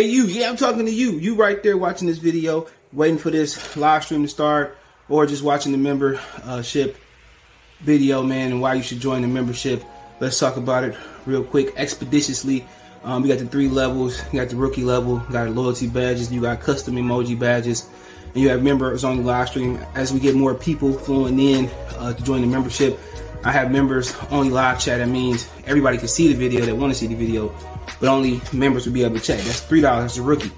Hey, you, yeah, I'm talking to you. You right there watching this video, waiting for this live stream to start, or just watching the membership video, man, and why you should join the membership. Let's talk about it real quick, expeditiously. Um, we got the three levels. You got the rookie level, you got loyalty badges, you got custom emoji badges, and you have members on the live stream. As we get more people flowing in uh, to join the membership, I have members only live chat. That means everybody can see the video that want to see the video but only members will be able to check. That's three dollars as a rookie.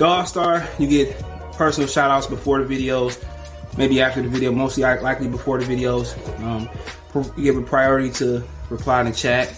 All Star, you get personal shout outs before the videos, maybe after the video, mostly likely before the videos. Um, you give a priority to reply in the chat.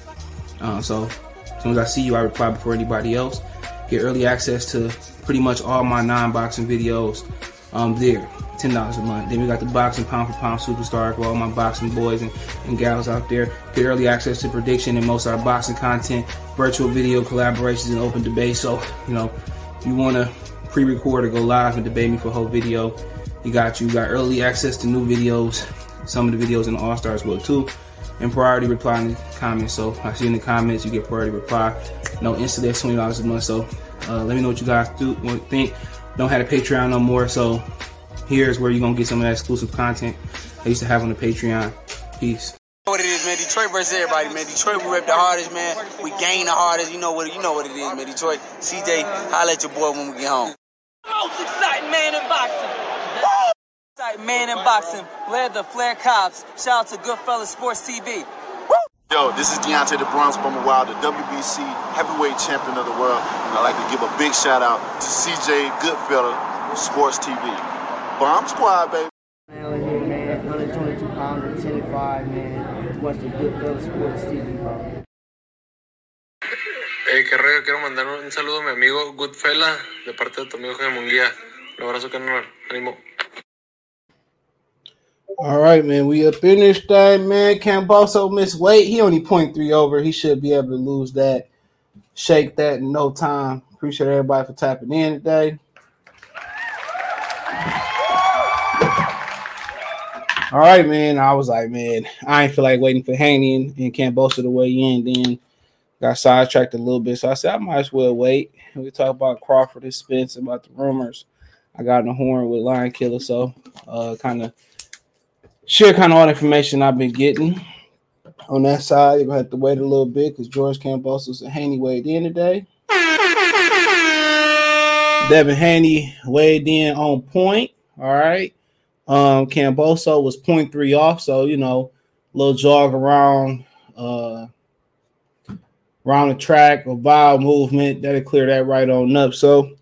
Uh, so as soon as I see you, I reply before anybody else. Get early access to pretty much all my non-boxing videos um, there ten dollars a month. Then we got the boxing pound for pound superstar for all my boxing boys and, and gals out there. Get early access to prediction and most of our boxing content, virtual video collaborations, and open debate. So you know, if you want to pre-record or go live and debate me for a whole video, you got you. got early access to new videos. Some of the videos in the All Stars will too. And priority reply in the comments. So I see in the comments you get priority reply. No instant twenty dollars a month. So uh, let me know what you guys do think. Don't have a Patreon no more, so Here's where you're gonna get some of that exclusive content I used to have on the Patreon. Peace. What it is, man? Detroit versus everybody, man. Detroit, we rep the hardest, man. We gain the hardest. You know what? You know what it is, man. Detroit, CJ, holla at your boy when we get home. Most exciting man in boxing. Exciting man in boxing. Led the Flair Cops. Shout out to Goodfellas Sports TV. Yo, this is Deontay the Bronze Bomber Wild, the WBC heavyweight champion of the world. And I'd like to give a big shout out to CJ Goodfellas Sports TV. Bomb Squad, baby. Man, here, man. 122 pounds, 10 and 5, man. Watch the Goodfellas Sports TV, bro. Hey, qué rollo, quiero mandar un saludo a mi amigo Goodfella de parte de tu amigo Jaime Munguía. Un abrazo, carnal. Ánimo. All right, man. We up in this thing, man. Kambosos missed weight. He only point three over. He should be able to lose that, shake that in no time. Appreciate everybody for tapping in today. All right, man. I was like, man, I ain't feel like waiting for Haney and, and Kambosos to weigh in. Then got sidetracked a little bit, so I said I might as well wait. We talk about Crawford and Spence about the rumors. I got in the horn with Lion Killer, so uh, kind of share kind of all the information I've been getting on that side. You're gonna have to wait a little bit because George Kambosos and Haney weighed in today. Devin Haney weighed in on point. All right. Um, Kambosos was 0.3 off, so you know, little jog around uh around the track, a vibe movement that'll clear that right on up. So,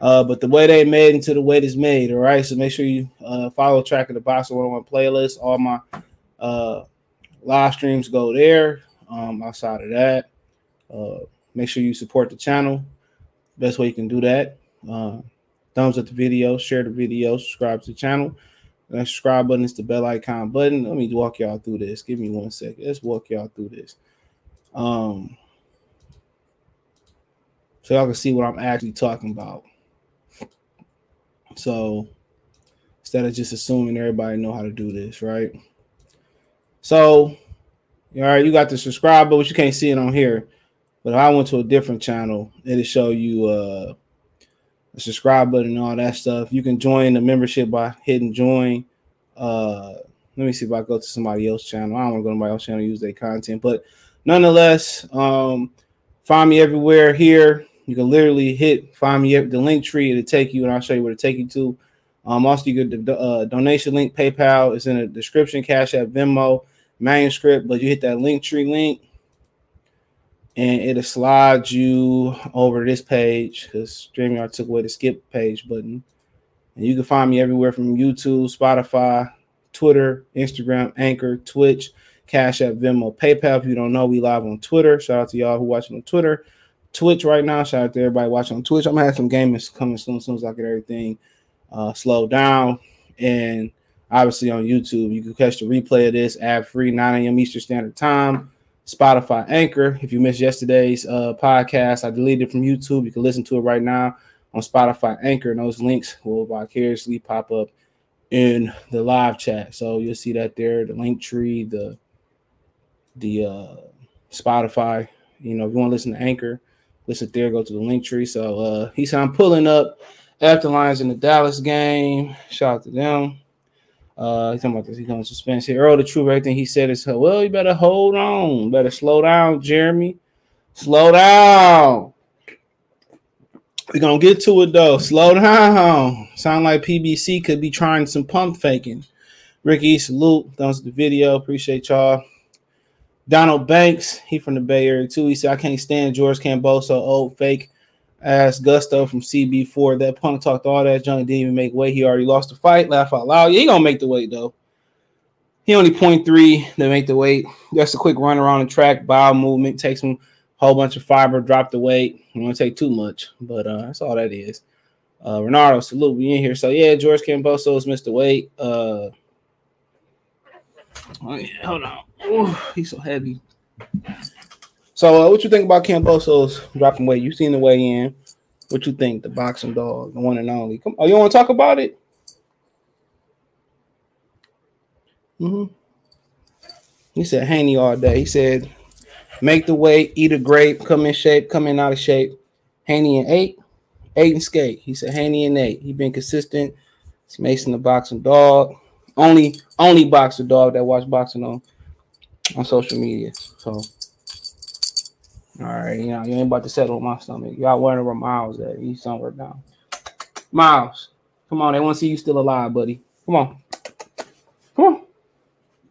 uh, but the way they made into the weight is made, all right. So make sure you uh follow track of the Boxing 101 playlist. All my uh live streams go there. Um, outside of that, uh, make sure you support the channel. Best way you can do that. Uh, thumbs up the video, share the video, subscribe to the channel. That subscribe button is the bell icon button. Let me walk y'all through this. Give me one second. Let's walk y'all through this. Um, so y'all can see what I'm actually talking about. So instead of just assuming everybody know how to do this, right? So, all right, you got the subscribe button, but you can't see it on here. But if I went to a different channel, it'll show you uh the subscribe button and all that stuff. You can join the membership by hitting join. Uh, let me see if I go to somebody else's channel. I don't want to go to my else's channel use their content, but nonetheless, um, find me everywhere here. You can literally hit find me the link tree. It'll take you, and I'll show you where to take you to. Um, also, you get the uh, donation link. PayPal is in the description. Cash App, Venmo, manuscript. But you hit that link tree link and it'll slide you over this page because StreamYard took away the skip page button. And you can find me everywhere from YouTube, Spotify, Twitter, Instagram, Anchor, Twitch, Cash App, Venmo, PayPal. If you don't know, we live on Twitter. Shout out to y'all who watching on Twitter, Twitch right now. Shout out to everybody watching on Twitch. I'm gonna have some gamers coming soon, as soon as I get everything uh, slowed down. And obviously on YouTube, you can catch the replay of this ad free 9 a.m. Eastern Standard Time. Spotify, Anchor. If you missed yesterday's uh, podcast, I deleted it from YouTube. You can listen to it right now on Spotify, Anchor, and those links will vicariously pop up in the live chat. So you'll see that there, the link tree, the the uh, Spotify. You know, if you want to listen to Anchor, Listen there, go to the link tree. So uh, he said, I'm pulling up after lines in the Dallas game. Shout out to them. Uh, he's talking about this. He's going to suspend here. Errol, the truth, everything he said is, well, you better hold on. Better slow down, Jeremy. Slow down. We're going to get to it, though. Slow down. Sound like PBC could be trying some pump faking. Ricky, salute. Thanks for the video. Appreciate y'all. Donald Banks, he from the Bay Area too. He said, I can't stand George Kambosos, old fake ass Gusto from CB4. That punk talked all that junk, didn't even make weight. He already lost the fight. Laugh out loud. Yeah, he gonna make the weight though. He only point three to make the weight. Just a quick run around the track, bowel movement, takes some whole bunch of fiber, drop the weight. Want to take too much, but uh, that's all that is. Uh, Renardo, salute, we in here. So yeah, George Kambosos missed the weight. Uh, oh yeah, hold on. Ooh, he's so heavy. So, uh, what you think about Kambosos dropping weight? You seen the weigh in. What you think? The boxing dog, the one and only. Come, oh, you want to talk about it? Mm-hmm. He said Haney all day. He said, make the weight, eat a grape, come in shape, come in out of shape. Haney and eight, eight and skate. He said Haney and eight. He been consistent. It's Mason the boxing dog. Only only boxer dog that watch boxing on on social media. So all right, you know, you ain't about to settle on my stomach. Y'all wondering where Miles at. He's somewhere down. Miles, come on. They want to see you still alive, buddy. Come on. Come on.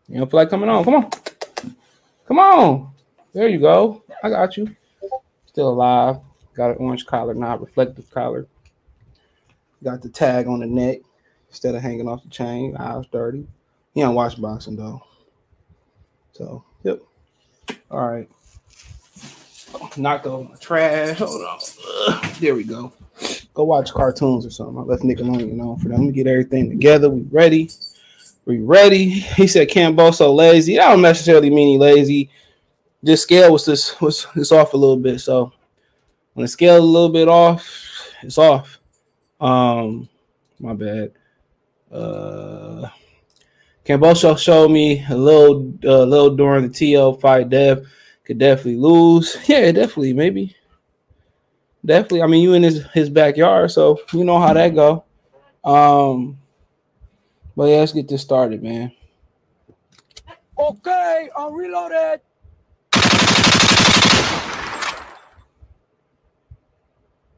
You don't feel like coming on. Come on. Come on. There you go. I got you. Still alive. Got an orange collar, not reflective collar. Got the tag on the neck instead of hanging off the chain. Eyes dirty. He don't watch boxing though. So, yep. All right. Knocked over my trash. Hold on. Ugh. There we go. Go watch cartoons or something. I left Nickelodeon on for them. Let get everything together. We ready. We ready. He said Cambo so lazy. I don't necessarily mean he lazy. This scale was this was it's off a little bit. So when the scale a little bit off, it's off. Um, my bad. Uh Camboso showed me a little, uh, little during the Teo fight. Dev could definitely lose. Yeah, definitely, maybe, definitely. I mean, you in his his backyard, so you know how that go. Um, but yeah, let's get this started, man. Okay, I'm reloaded.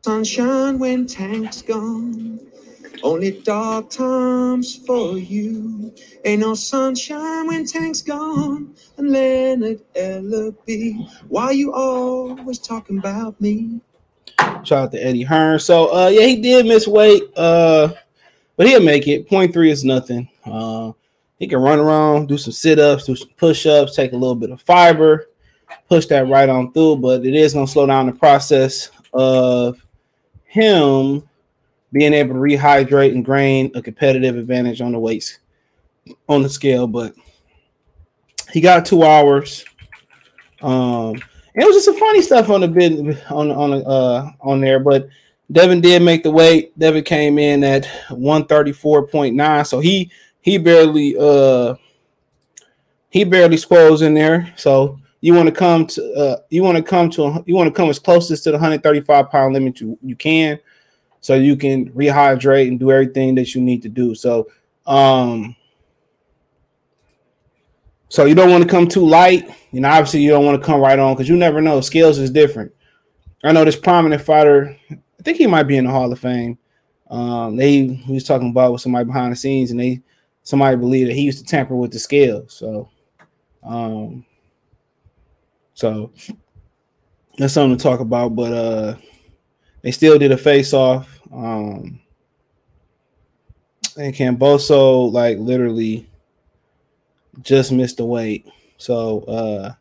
Sunshine when tank's gone. Only dark times for you. Ain't no sunshine when tank's gone. And Leonard Ellerbe, why you always talking about me? Shout out to Eddie Hearn. So uh yeah, he did miss weight. Uh but he'll make it. Point three is nothing. Uh he can run around, do some sit-ups, do some push-ups, take a little bit of fiber, push that right on through, but it is gonna slow down the process of him being able to rehydrate and gain a competitive advantage on the weights on the scale. But he got two hours. Um, it was just some funny stuff on the bid on on uh on there, but Devin did make the weight. Devin came in at 134.9, so he he barely uh he barely scrolls in there. So you want to come to uh you want to come to you want to come as closest to the 135 pound limit you, you can so you can rehydrate and do everything that you need to do. So um so you don't want to come too light. Know, obviously you don't want to come right on because you never know. Scales is different. I know this prominent fighter, I think he might be in the Hall of Fame. Um, they he was talking about with somebody behind the scenes, and they somebody believed that he used to tamper with the scales. So um so that's something to talk about. But uh they still did a face off. Um, and Camboso like literally just missed the weight. So uh,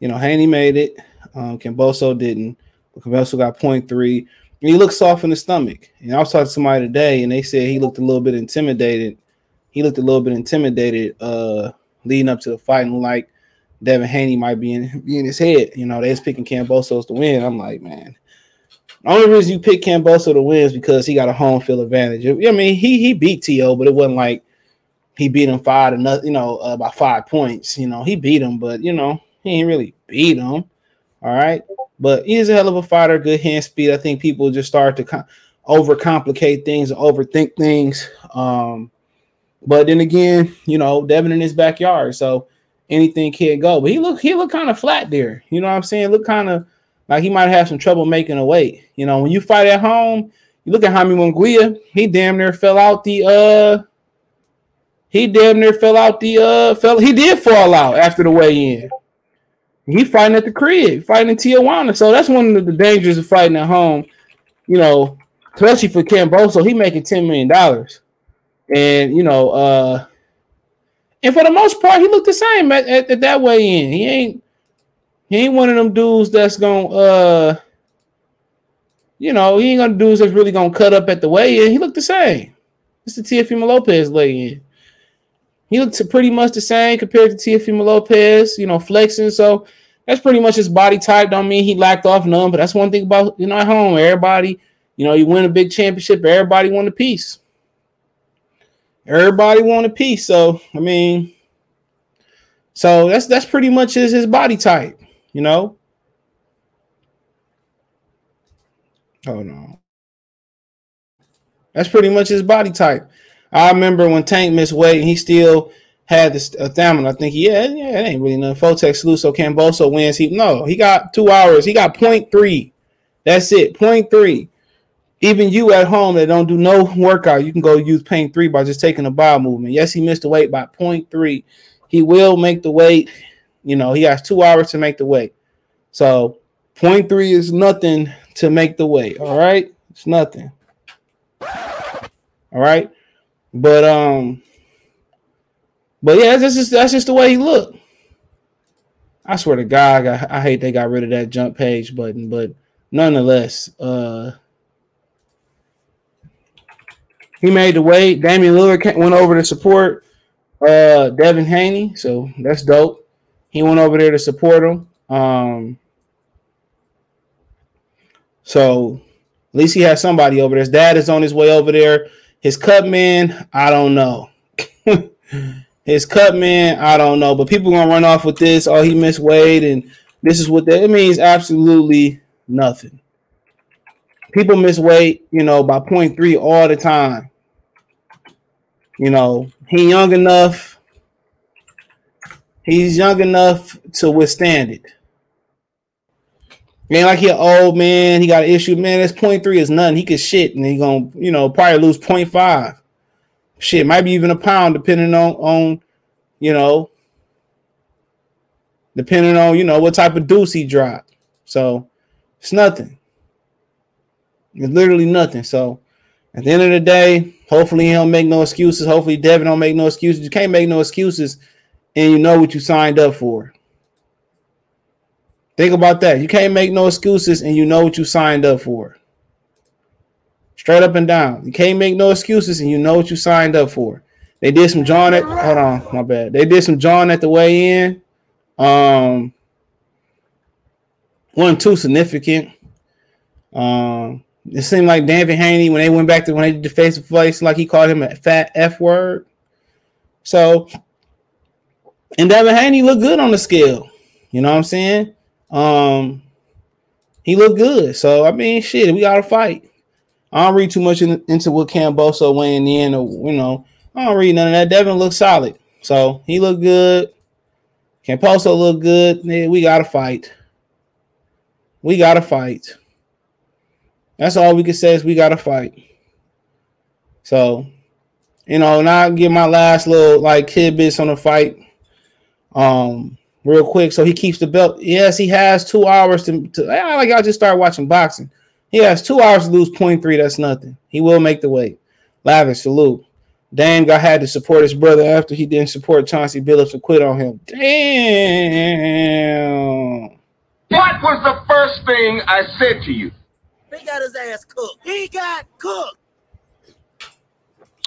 you know, Haney made it. Um, Camboso didn't. But Camboso got 0.3. And he looked soft in the stomach. And I was talking to somebody today, and they said he looked a little bit intimidated. He looked a little bit intimidated uh leading up to the fight, and like Devin Haney might be in be in his head. You know, they was picking Cambosos to win. I'm like, man, the only reason you pick Camboso to win is because he got a home field advantage. I mean, he he beat Teo, but it wasn't like he beat him five to nothing, you know, uh, by five points. You know, he beat him, but you know, he ain't really beat him. All right. But he is a hell of a fighter, good hand speed. I think people just start to com- overcomplicate things, overthink things. Um, but then again, you know, Devin in his backyard, so anything can go. But he look he look kind of flat there. You know what I'm saying? Look kind of like he might have some trouble making a weight. You know, when you fight at home, you look at Jaime Munguia, he damn near fell out the uh he damn near fell out the uh fell he did fall out after the weigh-in. He fighting at the crib, fighting in Tijuana. So that's one of the dangers of fighting at home, you know, especially for Kambosos. He making $10 million. And you know, uh and for the most part, he looked the same at, at, at that weigh-in. He ain't he ain't one of them dudes that's gonna uh you know, he ain't gonna dudes that's really gonna cut up at the weigh-in. He looked the same. It's the Teofimo Lopez weigh-in. He looked pretty much the same compared to Teofimo Lopez, you know, flexing. So that's pretty much his body type. Don't mean he lacked off none, but that's one thing about you know at home. Everybody, you know, you win a big championship, everybody won a piece. Everybody want a piece. So I mean, so that's that's pretty much his his body type, you know. Hold on. That's pretty much his body type. I remember when Tank missed weight and he still had this uh, stamina. I think yeah, yeah, it ain't really nothing. Fotex Luso Camboso wins. He no, he got two hours. He got 0.3. That's it. 0.3. Even you at home that don't do no workout, you can go use pain three by just taking a bowel movement. Yes, he missed the weight by 0.3. He will make the weight. You know, he has two hours to make the weight. So 0.3 is nothing to make the weight. All right. It's nothing. All right. But um, but yeah, that's just that's just the way he looked. I swear to God, I, I hate they got rid of that jump page button, but nonetheless, uh, he made the weight. Damian Lillard went over to support uh Devin Haney, so that's dope. He went over there to support him. Um, so at least he has somebody over there. His dad is on his way over there. His cut man, I don't know. His cut man, I don't know. But people gonna run off with this. Oh, he missed weight, and this is what that it means. Absolutely nothing. People miss weight, you know, by 0.3 all the time. You know, he young enough. He's young enough to withstand it. Man, like he an old man. He got an issue, man. This three is nothing. He could shit, and he gonna, you know, probably lose five. Shit, might be even a pound, depending on on, you know, depending on you know what type of deuce he dropped. So it's nothing. It's literally nothing. So at the end of the day, hopefully he don't make no excuses. Hopefully Devin don't make no excuses. You can't make no excuses, and you know what you signed up for. Think about that. You can't make no excuses, and you know what you signed up for. Straight up and down. You can't make no excuses, and you know what you signed up for. They did some John at hold on, my bad. They did some John at the way in. Um, wasn't too significant. Um, it seemed like Devin Haney when they went back to when they did the face to face, like he called him a fat F word. So, and Devin Haney looked good on the scale. You know what I'm saying? Um, he looked good. So I mean, shit, we gotta fight. I don't read too much in, into what Kambosos weighing in, or you know, I don't read none of that. Devin looked solid, so he looked good. Kambosos looked good. Yeah, we gotta fight. We gotta fight. That's all we can say is we gotta fight. So, you know, now I give my last little like tidbits on the fight. Um, real quick. So he keeps the belt. Yes, he has two hours to, to like y'all just start watching boxing. He has two hours to lose 0.3. That's nothing. He will make the weight. Lavish salute. Dame got had to support his brother after he didn't support Chauncey Billups and quit on him. Damn. What was the first thing I said to you? He got his ass cooked. He got cooked.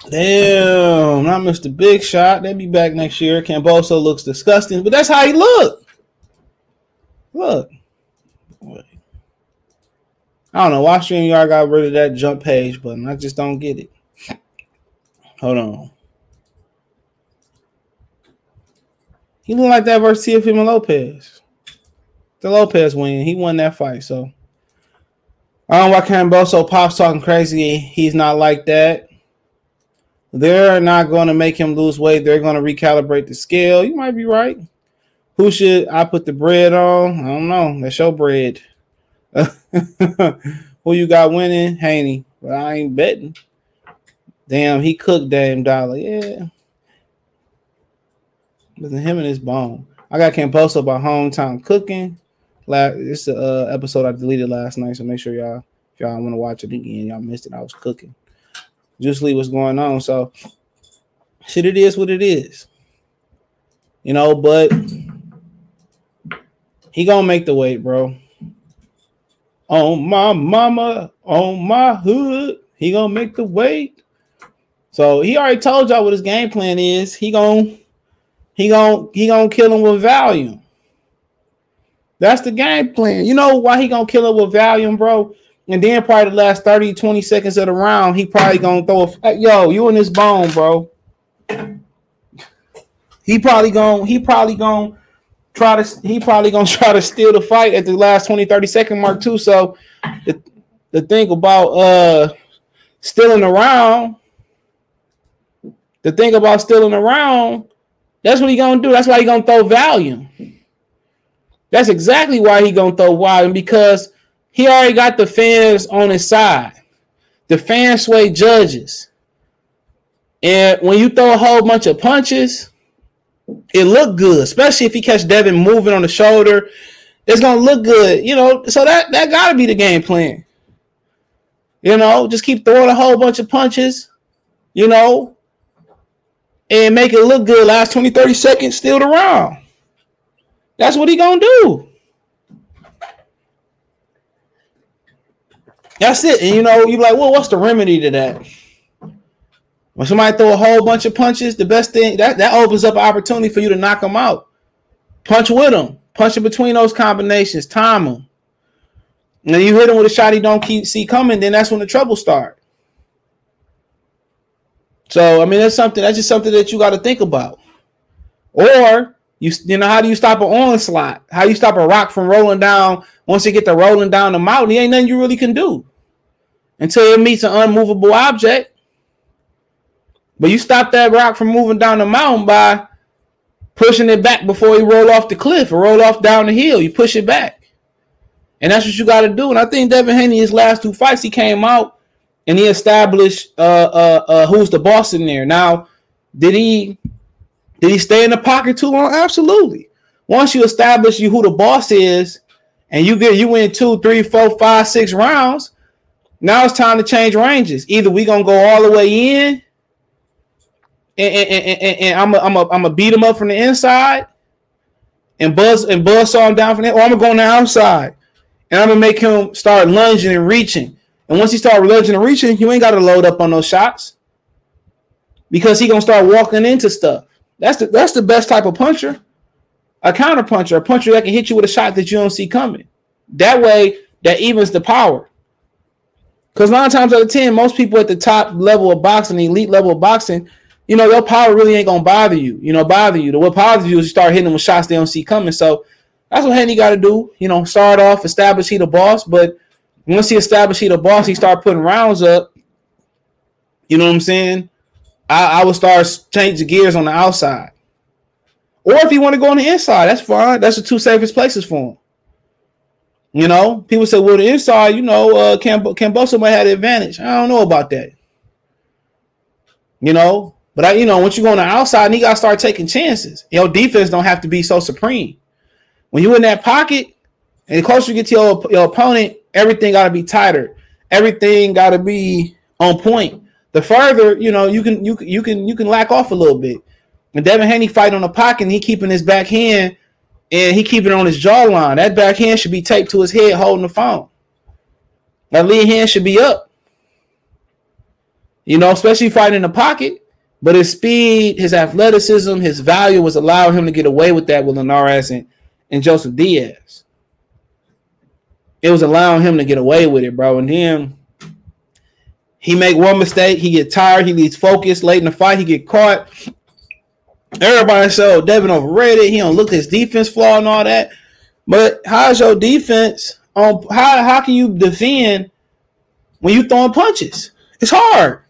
Damn, not Mr. Big Shot. They'll be back next year. Camboso looks disgusting, but that's how he look. Look. I don't know why StreamYard got rid of that jump page button. I just don't get it. Hold on. He look like that versus Teofimo Lopez. The Lopez win. He won that fight. So I don't know why Camboso pops talking crazy. He's not like that. They're not going to make him lose weight. They're going to recalibrate the scale. You might be right. Who should I put the bread on? I don't know. That's your bread. Who you got winning? Haney. But I ain't betting. Damn, he cooked Dame Dollar. Yeah. Listen, him and his bone. I got Kambosos about hometown cooking. Last this uh, episode I deleted last night, so make sure y'all if y'all want to watch it again. Y'all missed it. I was cooking. Just leave what's going on. So shit, it is what it is. You know, but he gonna make the weight, bro. On my mama, on my hood, he gonna make the weight. So he already told y'all what his game plan is. He gonna he gonna he gonna kill him with volume. That's the game plan. You know why he gonna kill him with volume, bro? And then probably the last 30, 20 seconds of the round, he probably gonna throw a yo, you in this bone, bro. He probably gonna he probably gonna try to he probably gonna try to steal the fight at the last 20, 30 second mark too. So the, the thing about uh stealing around, the thing about stealing around, that's what he gonna do. That's why he gonna throw volume. That's exactly why he gonna throw volume because he already got the fans on his side. The fans sway judges. And when you throw a whole bunch of punches, it look good, especially if he catch Devin moving on the shoulder. It's gonna look good, you know. So that that gotta be the game plan. You know, just keep throwing a whole bunch of punches, you know, and make it look good. Last 20, 30 seconds, steal the round. That's what he gonna do. That's it. And you know, you're like, well, what's the remedy to that? When somebody throw a whole bunch of punches, the best thing that, that opens up an opportunity for you to knock them out. Punch with them, punch in between those combinations, time them. And you hit him with a shot he don't keep see coming, then that's when the trouble start. So I mean, that's something that's just something that you got to think about. Or you you know how do you stop an onslaught? How you stop a rock from rolling down once you get to rolling down the mountain? Ain't nothing you really can do until it meets an unmovable object. But you stop that rock from moving down the mountain by pushing it back before you roll off the cliff or roll off down the hill. You push it back. And that's what you got to do. And I think Devin Haney, his last two fights, he came out and he established uh, uh, uh, who's the boss in there. Now, did he did he stay in the pocket too long? Absolutely. Once you establish you who the boss is, and you get you win two, three, four, five, six rounds, now it's time to change ranges. Either we gonna go all the way in, and, and, and, and I'm a, I'm a, I'm gonna beat him up from the inside, and buzz and buzz saw him down from there, or I'm gonna go on the outside, and I'm gonna make him start lunging and reaching. And once he start lunging and reaching, you ain't got to load up on those shots because he gonna start walking into stuff. That's the that's the best type of puncher. A counter puncher, a puncher that can hit you with a shot that you don't see coming. That way, that evens the power. Because nine times out of ten, most people at the top level of boxing, elite level of boxing, you know, their power really ain't gonna bother you. You know, bother you. The what bothers you is you start hitting them with shots they don't see coming. So that's what Haney got to do. You know, start off, establish he the boss, but once he established he the boss, he start putting rounds up. You know what I'm saying? I, I would start changing gears on the outside. Or if you want to go on the inside, that's fine. That's the two safest places for him. You know, people say, well, the inside, you know, uh, Camb- Kambosos might have the advantage. I don't know about that. You know, but I, you know, once you go on the outside, you got to start taking chances. Your defense don't have to be so supreme. When you're in that pocket, and the closer you get to your, your opponent, everything got to be tighter. Everything got to be on point the further you know you can you can you can you can lack off a little bit. And Devin Haney fight on the pocket, and he keeping his backhand and he keeping it on his jawline. That backhand should be taped to his head, holding the phone. That lead hand should be up. You know, especially fighting in the pocket. But his speed, his athleticism, his value was allowing him to get away with that with Linares and, and Joseph Diaz. It was allowing him to get away with it, bro. And then he make one mistake, he get tired, he needs focus late in the fight, he get caught. Everybody oh, Devin overrated. He don't look his defense flaw and all that. But how's your defense on how how can you defend when you throwing punches? It's hard.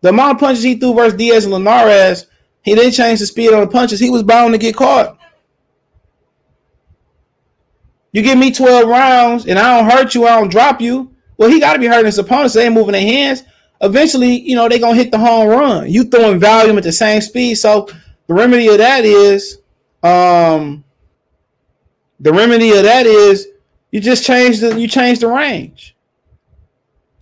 The amount of punches he threw versus Diaz and Linares, he didn't change the speed on the punches. He was bound to get caught. You give me 12 rounds and I don't hurt you, I don't drop you. Well, he got to be hurting his opponents. They ain't moving their hands. Eventually, you know, they're going to hit the home run. You throwing volume at the same speed. So the remedy of that is, um, the remedy of that is you just change the you change the range.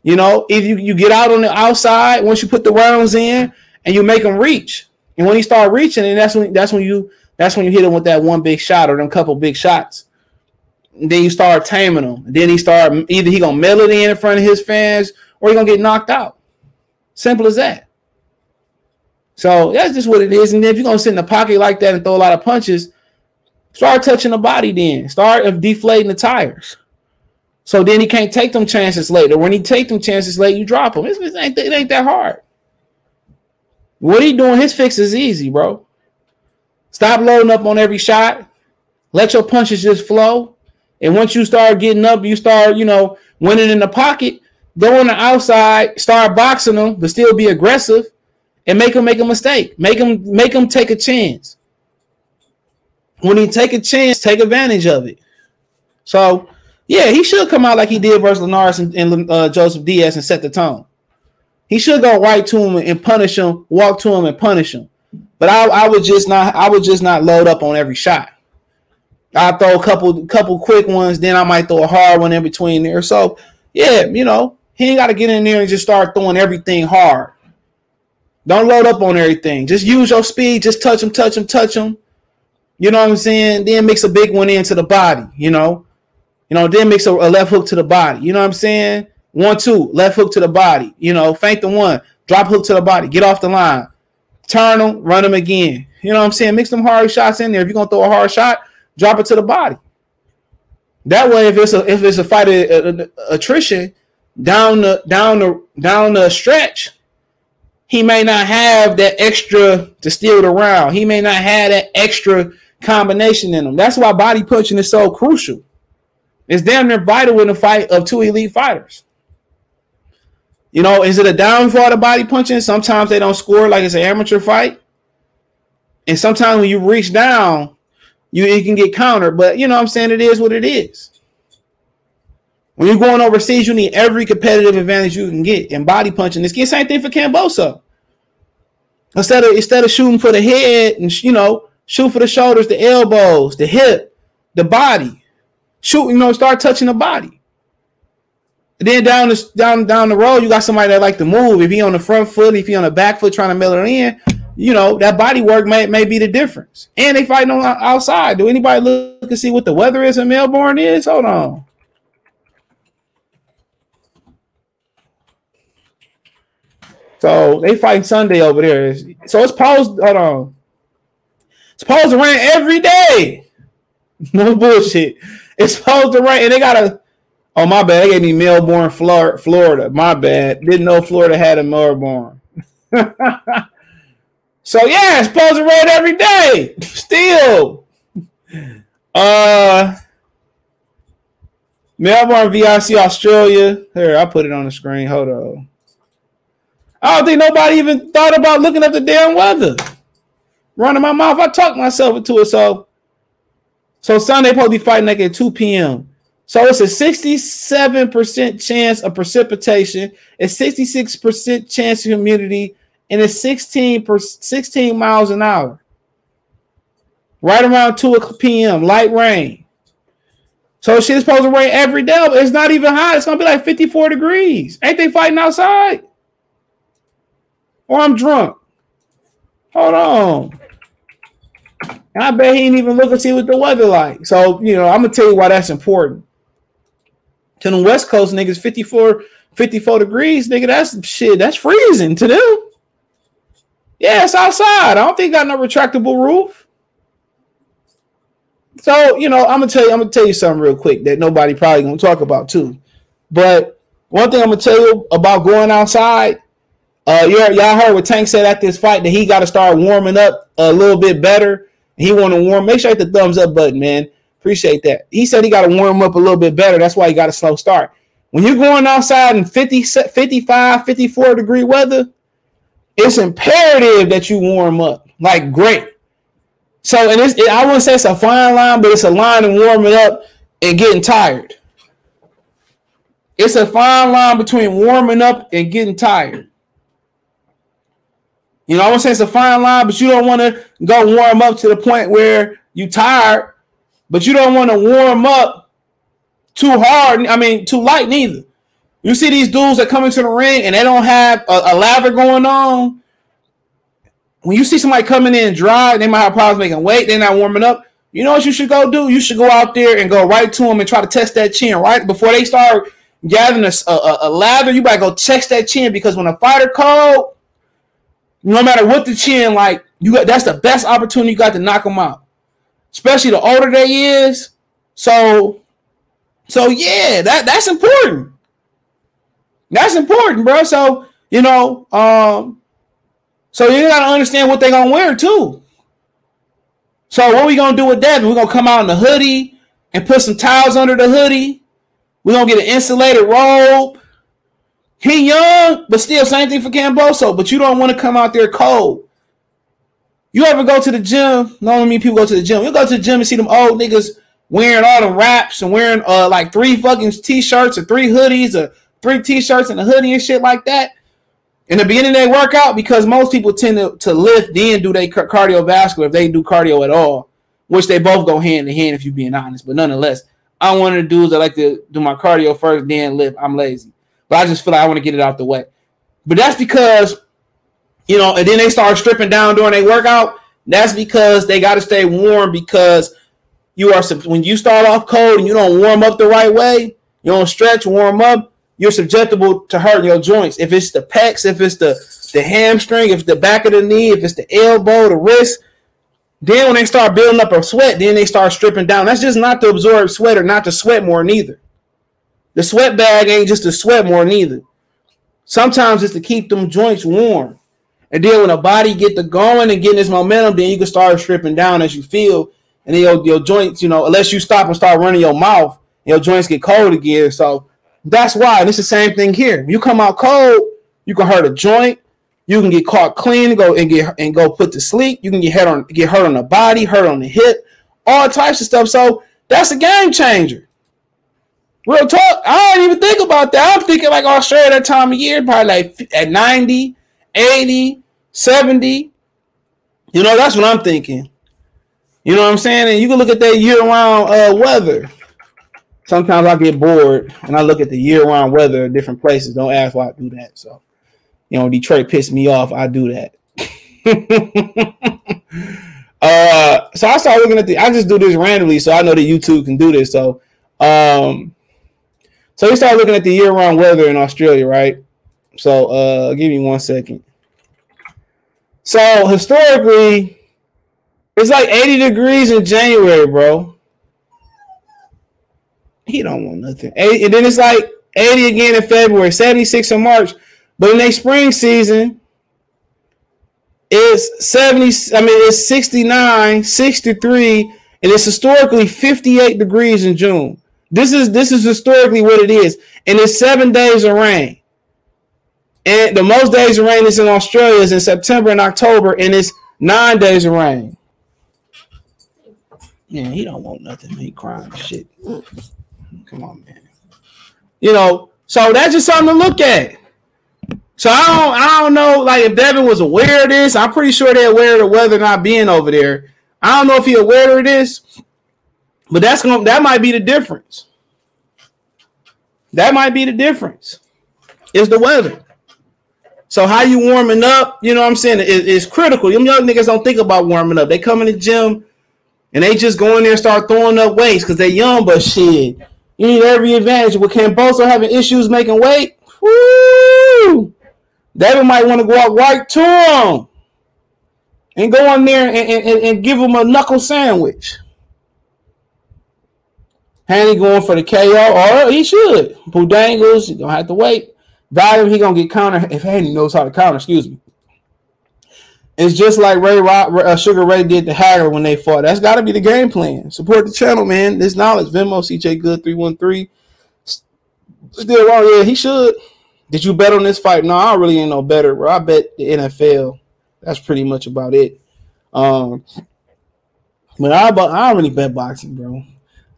You know, if you, you get out on the outside once you put the rounds in and you make them reach, and when he start reaching, and that's when that's when you that's when you hit him with that one big shot or them couple big shots then you start taming him. Then he start either he gonna mail it in in front of his fans or he gonna get knocked out. Simple as that. So that's just what it is. And if you're gonna sit in the pocket like that and throw a lot of punches, start touching the body. Then start deflating the tires. So then he can't take them chances later. When he take them chances late, you drop him. It, ain't, it ain't that hard. What he doing? His fix is easy, bro. Stop loading up on every shot. Let your punches just flow and once you start getting up, you start, you know, winning in the pocket, go on the outside, start boxing them, but still be aggressive and make them make a mistake. Make them make them take a chance. When he take a chance, take advantage of it. So, yeah, he should come out like he did versus Linares and, and uh, Joseph Diaz and set the tone. He should go right to him and punish him, walk to him and punish him. But I, I would just not, I would just not load up on every shot. I throw a couple couple quick ones, then I might throw a hard one in between there. So yeah, you know, he ain't got to get in there and just start throwing everything hard. Don't load up on everything. Just use your speed. Just touch him, touch him, touch him. You know what I'm saying? Then mix a big one into the body. You know, you know. Then mix a, a left hook to the body. You know what I'm saying? One, two, left hook to the body. You know, feint the one, drop hook to the body. Get off the line, turn them, run them again. You know what I'm saying? Mix them hard shots in there. If you're gonna throw a hard shot, drop it to the body. That way, if it's a if it's a fight of attrition down the down the down the stretch, he may not have that extra to steal the round. He may not have that extra combination in him. That's why body punching is so crucial. It's damn near vital in a fight of two elite fighters. You know, is it a downfall to body punching? Sometimes they don't score like it's an amateur fight. And sometimes when you reach down, you it can get countered, but you know I'm saying it is what it is. When you're going overseas, you need every competitive advantage you can get. And body punching, this the same thing for Kambosos. Instead of instead of shooting for the head and you know shoot for the shoulders, the elbows, the hip, the body, shoot you know start touching the body. And then down the down down the road, you got somebody that like to move. If he on the front foot, if he on the back foot trying to mail it in, you know, that body work may, may be the difference. And they fighting on outside. Do anybody look and see what the weather is in Melbourne is? Hold on. So they fighting Sunday over there. So it's paused. Hold on. It's supposed to rain every day. No bullshit. It's supposed to rain, and they got a. Oh my bad. They gave me Melbourne, Florida. My bad. Didn't know Florida had a Melbourne. So yeah, it's supposed to rain every day. Still. Uh Melbourne VIC Australia. Here, I put it on the screen. Hold on. I don't think nobody even thought about looking up the damn weather. Running my mouth, I talked myself into it. So, so Sunday be fighting like at 2 p.m. So it's a 67% chance of precipitation, a 66% chance of humidity, and it's 16 per 16 miles an hour. Right around 2 p.m. Light rain. So shit's supposed to rain every day, but it's not even hot. It's gonna be like 54 degrees. Ain't they fighting outside? Or I'm drunk. Hold on. And I bet he ain't even look and see what the weather like. So, you know, I'm gonna tell you why that's important. To the West Coast niggas, 54, 54 degrees, nigga, that's shit, that's freezing to them. Yeah, it's outside. I don't think got no retractable roof. So, you know, I'm gonna tell you, I'm gonna tell you something real quick that nobody probably gonna talk about too. But one thing I'm gonna tell you about going outside, uh, y'all heard what Tank said at this fight that he got to start warming up a little bit better. He want to warm. Make sure you hit the thumbs up button, man. Appreciate that. He said he got to warm up a little bit better. That's why he got a slow start. When you're going outside in 50, 55, 54 degree weather, it's imperative that you warm up like great. So, and it's, it, I wouldn't say it's a fine line, but it's a line of warming up and getting tired. It's a fine line between warming up and getting tired. You know, I won't say it's a fine line, but you don't want to go warm up to the point where you tired, but you don't want to warm up too hard. I mean, too light neither. You see these dudes that come into the ring and they don't have a, a lather going on. When you see somebody coming in dry, they might have problems making weight. They're not warming up. You know what you should go do? You should go out there and go right to them and try to test that chin right before they start gathering a, a, a lather. You better go test that chin because when a fighter cold, no matter what the chin like, you got that's the best opportunity you got to knock them out. Especially the older they is. So, so yeah, that that's important. That's important, bro. So you know, um, so you gotta understand what they gonna wear too. So what we gonna do with that? We're gonna come out in the hoodie and put some towels under the hoodie. We're gonna get an insulated robe. He young, but still same thing for Kambosos. But you don't want to come out there cold. You ever go to the gym? No, I mean people go to the gym. You go to the gym and see them old niggas wearing all the wraps and wearing uh like three fucking t-shirts or three hoodies or three t-shirts and a hoodie and shit like that. In the beginning they workout because most people tend to, to lift then do they cardiovascular if they do cardio at all, which they both go hand in hand if you're being honest. But nonetheless, I'm one of the dudes that like to do my cardio first, then lift. I'm lazy. But I just feel like I want to get it out the way. But that's because, you know, and then they start stripping down during their workout. That's because they got to stay warm because you are when you start off cold and you don't warm up the right way, you don't stretch, warm up, you're susceptible to hurting your joints. If it's the pecs, if it's the the hamstring, if the back of the knee, if it's the elbow, the wrist, then when they start building up a sweat, then they start stripping down. That's just not to absorb sweat or not to sweat more neither. The sweat bag ain't just to sweat more neither. Sometimes it's to keep them joints warm. And then when the body get the going and getting this momentum, then you can start stripping down as you feel. And then your, your joints, you know, unless you stop and start running your mouth, your joints get cold again. So that's why. And it's the same thing here. you come out cold, you can hurt a joint. You can get caught clean go and get and go put to sleep. You can get hurt on get hurt on the body, hurt on the hip, all types of stuff. So that's a game changer. Real talk. I don't even think about that. I'm thinking like Australia that time of year, probably like at 90, 80, 70. You know, that's what I'm thinking. You know what I'm saying? And you can look at that year-round uh, weather. Sometimes I get bored and I look at the year-round weather in different places. Don't ask why I do that. So, you know, Detroit pissed me off. I do that. uh, so I started looking at the. I just do this randomly, so I know that YouTube can do this. So, um, so we started looking at the year-round weather in Australia, right? So uh give me one second. So historically, it's like 80 degrees in January, bro. He don't want nothing. And then it's like 80 again in February, 76 in March. But in their spring season, it's 70, I mean, it's 69, 63, and it's historically 58 degrees in June. This is this is historically what it is, and it's seven days of rain. And the most days of rain is in Australia is in September and October, and it's nine days of rain. Yeah, he don't want nothing. He crying shit. Come on, man. You know, so that's just something to look at. So I don't, I don't know, like if Devin was aware of this. I'm pretty sure they're aware of the weather not being over there. I don't know if he aware of this, but that's gonna that might be the difference. That might be the difference. Is the weather. So how you warming up, you know what I'm saying, it, it's critical. Them young niggas don't think about warming up. They come in the gym and they just go in there and start throwing up weights because they're young, but shit. You need every advantage. With Kambosos having issues making weight, whoo, Devin might want to go out right to him and go in there and, and, and give him a knuckle sandwich. Haney going for the KO, or he should. Budangles, you don't have to wait. Valium, he gonna get counter if Haney knows how to counter. Excuse me. It's just like Ray uh, Sugar Ray did to Hagler when they fought. That's got to be the game plan. Support the channel, man. This knowledge, Venmo, CJ Good three one three. Still wrong, yeah, he should. Did you bet on this fight? No, I really ain't no better, bro. I bet the NFL. That's pretty much about it. Um, but I, I don't really bet boxing, bro.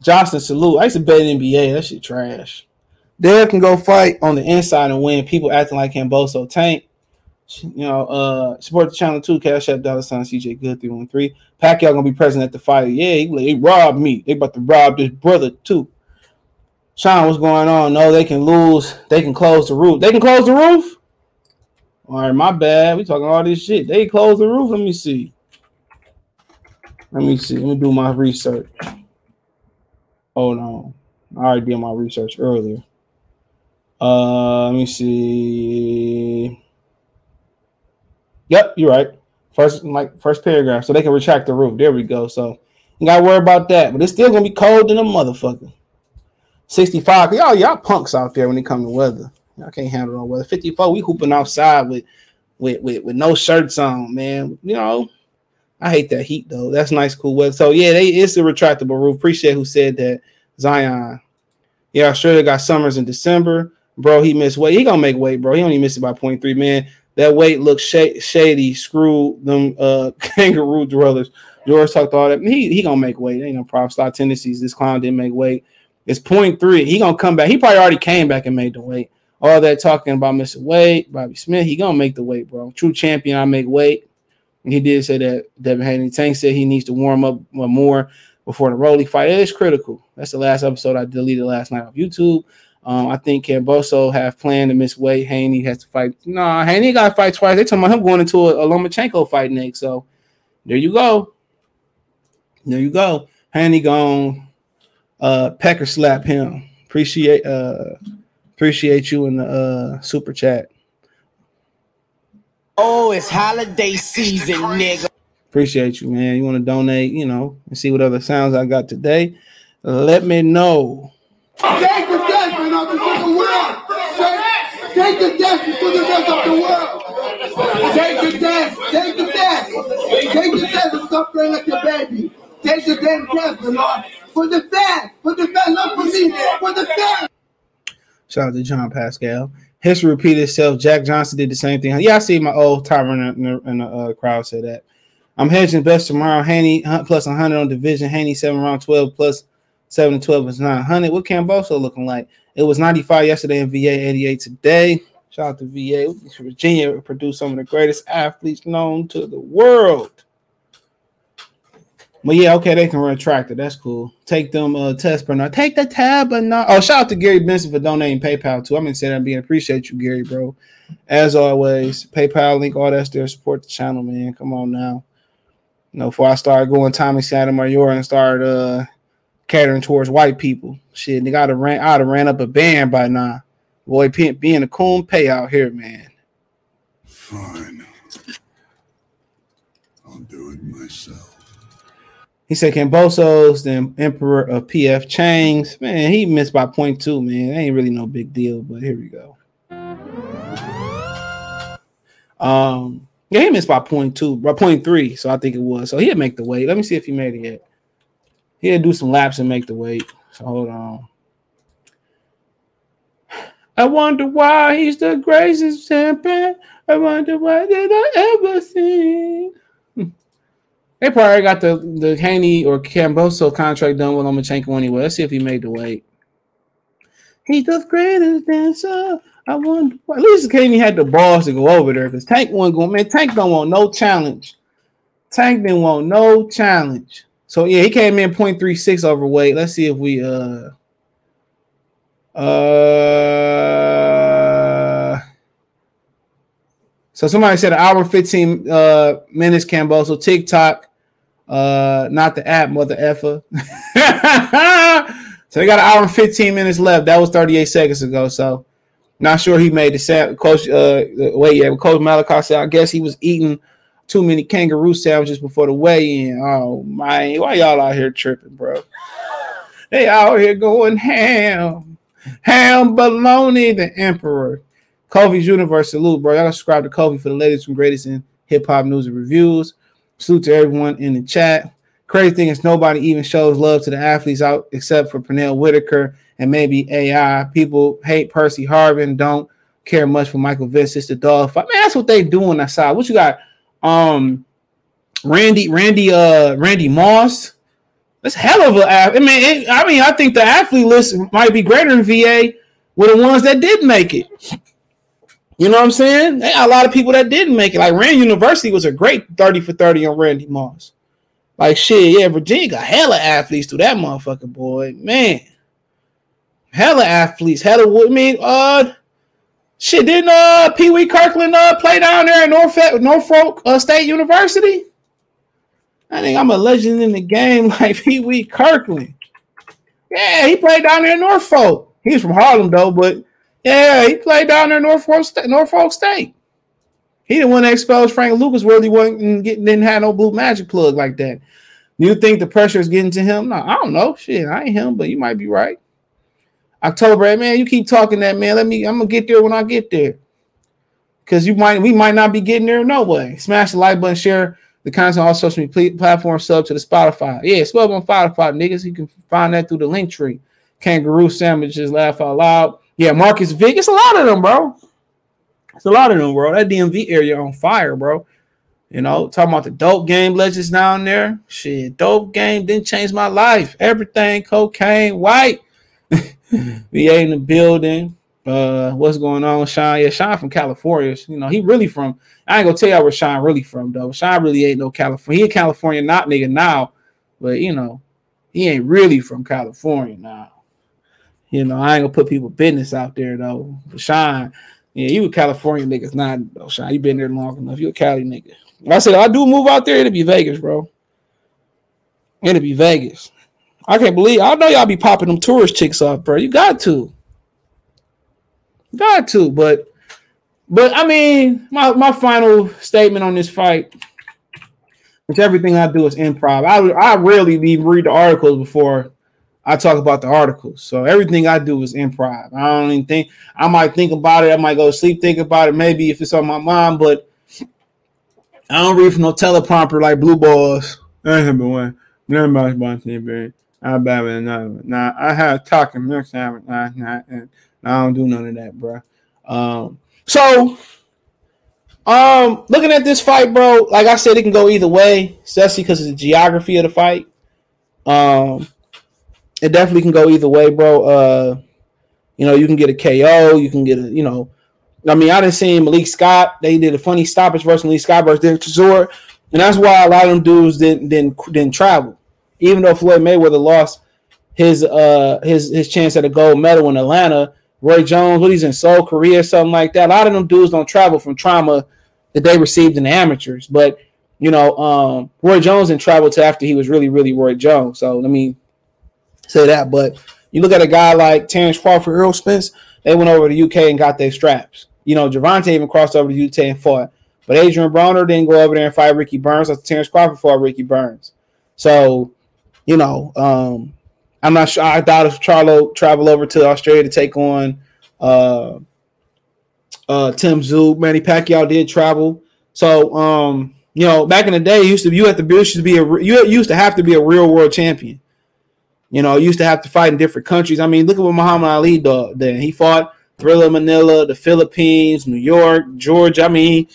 Johnson salute. I used to bet NBA. That shit trash. Dev can go fight on the inside and win. People acting like Kambosos tank. You know, uh, support the channel too. Cash App dollar sign CJ Good three one three. Pacquiao gonna be present at the fight. Yeah, he, he robbed me. They about to rob this brother too. Sean, what's going on? No, they can lose. They can close the roof. They can close the roof. All right, my bad. We talking all this shit. They close the roof. Let me see. Let me see. Let me do my research. Hold on. I already did my research earlier. Uh, let me see. Yep, you're right. First, like first paragraph, so they can retract the roof. There we go. So you gotta worry about that, but it's still gonna be cold in a motherfucker. 65. Y'all, y'all punks out there when it comes to weather. Y'all can't handle no weather. 54, we hooping outside with with with, with no shirts on, man. You know, I hate that heat though. That's nice, cool weather. So yeah, they it's a retractable roof. Appreciate who said that. Zion. Yeah, Australia got summers in December. Bro, he missed weight. He gonna make weight, bro. He only missed it by 0.3, man. That weight looks sh- shady. Screw them uh kangaroo dwellers. George talked all that. He he gonna make weight. Ain't no problem. Start tendencies. This clown didn't make weight. It's three. He gonna come back. He probably already came back and made the weight. All that talking about missing weight, Bobby Smith, he gonna make the weight, bro. True champion, I make weight. And he did say that Devin Haney Tank said he needs to warm up more before the Rolly fight. It is critical. That's the last episode I deleted last night on YouTube. Um, I think Kambosos have planned to miss weight. Haney has to fight. Nah, Haney got to fight twice. They talking about him going into a, a Lomachenko fight next. So there you go. There you go. Haney gone uh pecker slap him. Appreciate uh appreciate you in the uh super chat. Oh, it's holiday season, nigga. Appreciate you, man. You want to donate, you know, and see what other sounds I got today? Let me know. Take the destiny of the world. Take the destiny for the rest of the world. Take the death. Take the death. Take the death and stop praying like a baby. Take the damn death, Lord. For the fans. For the fans. Not for me. For the fans. Shout out to John Pascal. History repeated itself. Jack Johnson did the same thing. Yeah, I see my old timer in the, in the uh, crowd say that. I'm hedging best tomorrow. Haney plus 100 on division. Haney 7 round 12 plus 7 to 12 is 900. What Kambosos looking like? It was 95 yesterday in VA, 88 today. Shout out to VA. Virginia produced some of the greatest athletes known to the world. But yeah, okay, they can run a tractor. That's cool. Take them uh test now. Take the tab but not. Oh, shout out to Gary Benson for donating PayPal too. I'm gonna say that being appreciate you, Gary, bro. As always, PayPal link, all that's there. Support the channel, man. Come on now. You know, before I start going Tommy Sotomayor and start uh catering towards white people. Shit, they gotta ran I'd have ran up a band by now. Boy, being a coon pay out here, man. Fine. I'll do it myself. He said Kambosos, the Emperor of PF Chang's. Man, he missed by point two, man. That ain't really no big deal, but here we go. Um, yeah, he missed by point two, by point three, so I think it was. So he'll make the weight. Let me see if he made it yet. He'll do some laps and make the weight. So hold on. I wonder why he's the greatest champion. I wonder why did I ever see? Hmm. They probably got the the Haney or Kambosos contract done with Lomachenko anyway. Let's see if he made the weight. He's the greatest dancer. I wonder. At least Haney had the balls to go over there because Tank wasn't going. Man, Tank don't want no challenge. Tank didn't want no challenge. So yeah, he came in 0.36 overweight. Let's see if we uh uh so somebody said an hour 15 uh minutes Kambosos TikTok uh, not the app, mother effer. so they got an hour and 15 minutes left. That was 38 seconds ago. So not sure he made the set. Coach, uh, wait, yeah, Coach Malachi said, I guess he was eating too many kangaroo sandwiches before the weigh-in. Oh my, why y'all out here tripping, bro? They out here going ham, ham baloney, the emperor. Kofi's Universe salute, bro. Y'all subscribe to Kofi for the latest and greatest in hip hop news and reviews. Salute to everyone in the chat. Crazy thing is nobody even shows love to the athletes out except for Pernell Whitaker and maybe AI. People hate Percy Harvin, don't care much for Michael. It's the dog fight. Man, that's what they do on doing side. What you got? Um Randy, Randy, uh, Randy Moss. That's hell of a. I mean, it, I mean, I think the athlete list might be greater in VA with the ones that did make it. You know what I'm saying? They got a lot of people that didn't make it. Like Rand University was a great 30 for 30 on Randy Moss. Like shit, yeah, Virginia got hella athletes through that motherfucker boy. Man. Hella athletes, hella I mean, uh shit, didn't uh Pee Wee Kirkland uh play down there at Norfolk Norfolk uh, State University? I think I'm a legend in the game like Pee Wee Kirkland. Yeah, he played down there in Norfolk. He's from Harlem though, but yeah, he played down there in Norfolk State. Norfolk State. He the one that exposed Frank Lucas where he wasn't getting didn't have no blue magic plug like that. You think the pressure is getting to him? No, I don't know. Shit, I ain't him, but you might be right. October, man, you keep talking that man. Let me. I'm gonna get there when I get there. Cause you might, we might not be getting there no way. Smash the like button, share the content on all social media platforms, sub to the Spotify. Yeah, sub on Spotify, niggas. You can find that through the link tree. Kangaroo sandwiches, laugh out loud. Yeah, Marcus Vick. It's a lot of them, bro. It's a lot of them, bro. That DMV area on fire, bro. You know, talking about the dope game legends down there. Shit, dope game didn't change my life. Everything, cocaine, white. VA in the building. Uh, what's going on, Sean? Yeah, Sean from California. You know, he really from. I ain't gonna tell y'all where Sean really from though. Sean really ain't no California. He a California not nigga now, but you know, he ain't really from California now. You know, I ain't gonna put people business out there though. But Sean, yeah, you a California niggas not though. Sean, you been there long enough. You a Cali nigga. I said I do move out there. It'll be Vegas, bro. It'll be Vegas. I can't believe. I know y'all be popping them tourist chicks off, bro. You got to. Got to, but but I mean, my, my final statement on this fight which everything I do is improv. I I rarely even read the articles before I talk about the articles. So everything I do is improv. I don't even think I might think about it. I might go sleep, think about it, maybe if it's on my mind, but I don't read from no teleprompter like blue balls. Have been one. Never mind. I bad with another one. Now I have talking next time, and I don't do none of that, bro. Um, so, um, looking at this fight, bro, like I said, it can go either way, especially because of the geography of the fight. Um, it definitely can go either way, bro. Uh, you know, you can get a KO, you can get a, you know, I mean, I didn't see Malik Scott. They did a funny stoppage versus Malik Scott versus Derek Chisora, and that's why a lot of them dudes didn't didn't didn't travel. Even though Floyd Mayweather lost his uh his his chance at a gold medal in Atlanta, Roy Jones, what he's in Seoul, Korea, something like that. A lot of them dudes don't travel from trauma that they received in the amateurs. But you know, um, Roy Jones didn't travel to after he was really, really Roy Jones. So let me say that. But you look at a guy like Terence Crawford, Errol Spence, they went over to the UK and got their straps. You know, Gervonta even crossed over to the UK and fought. But Adrian Broner didn't go over there and fight Ricky Burns. That's Terence Crawford fought Ricky Burns. So, you know, um, I'm not sure. I thought if Charlo travel over to Australia to take on uh, uh, Tim Tszyu. Manny Pacquiao did travel. So, um, you know, back in the day, used to you had to be used to be a you used to have to be a real world champion. You know, used to have to fight in different countries. I mean, look at what Muhammad Ali did. Then he fought Thrilla Manila, the Philippines, New York, Georgia. I mean,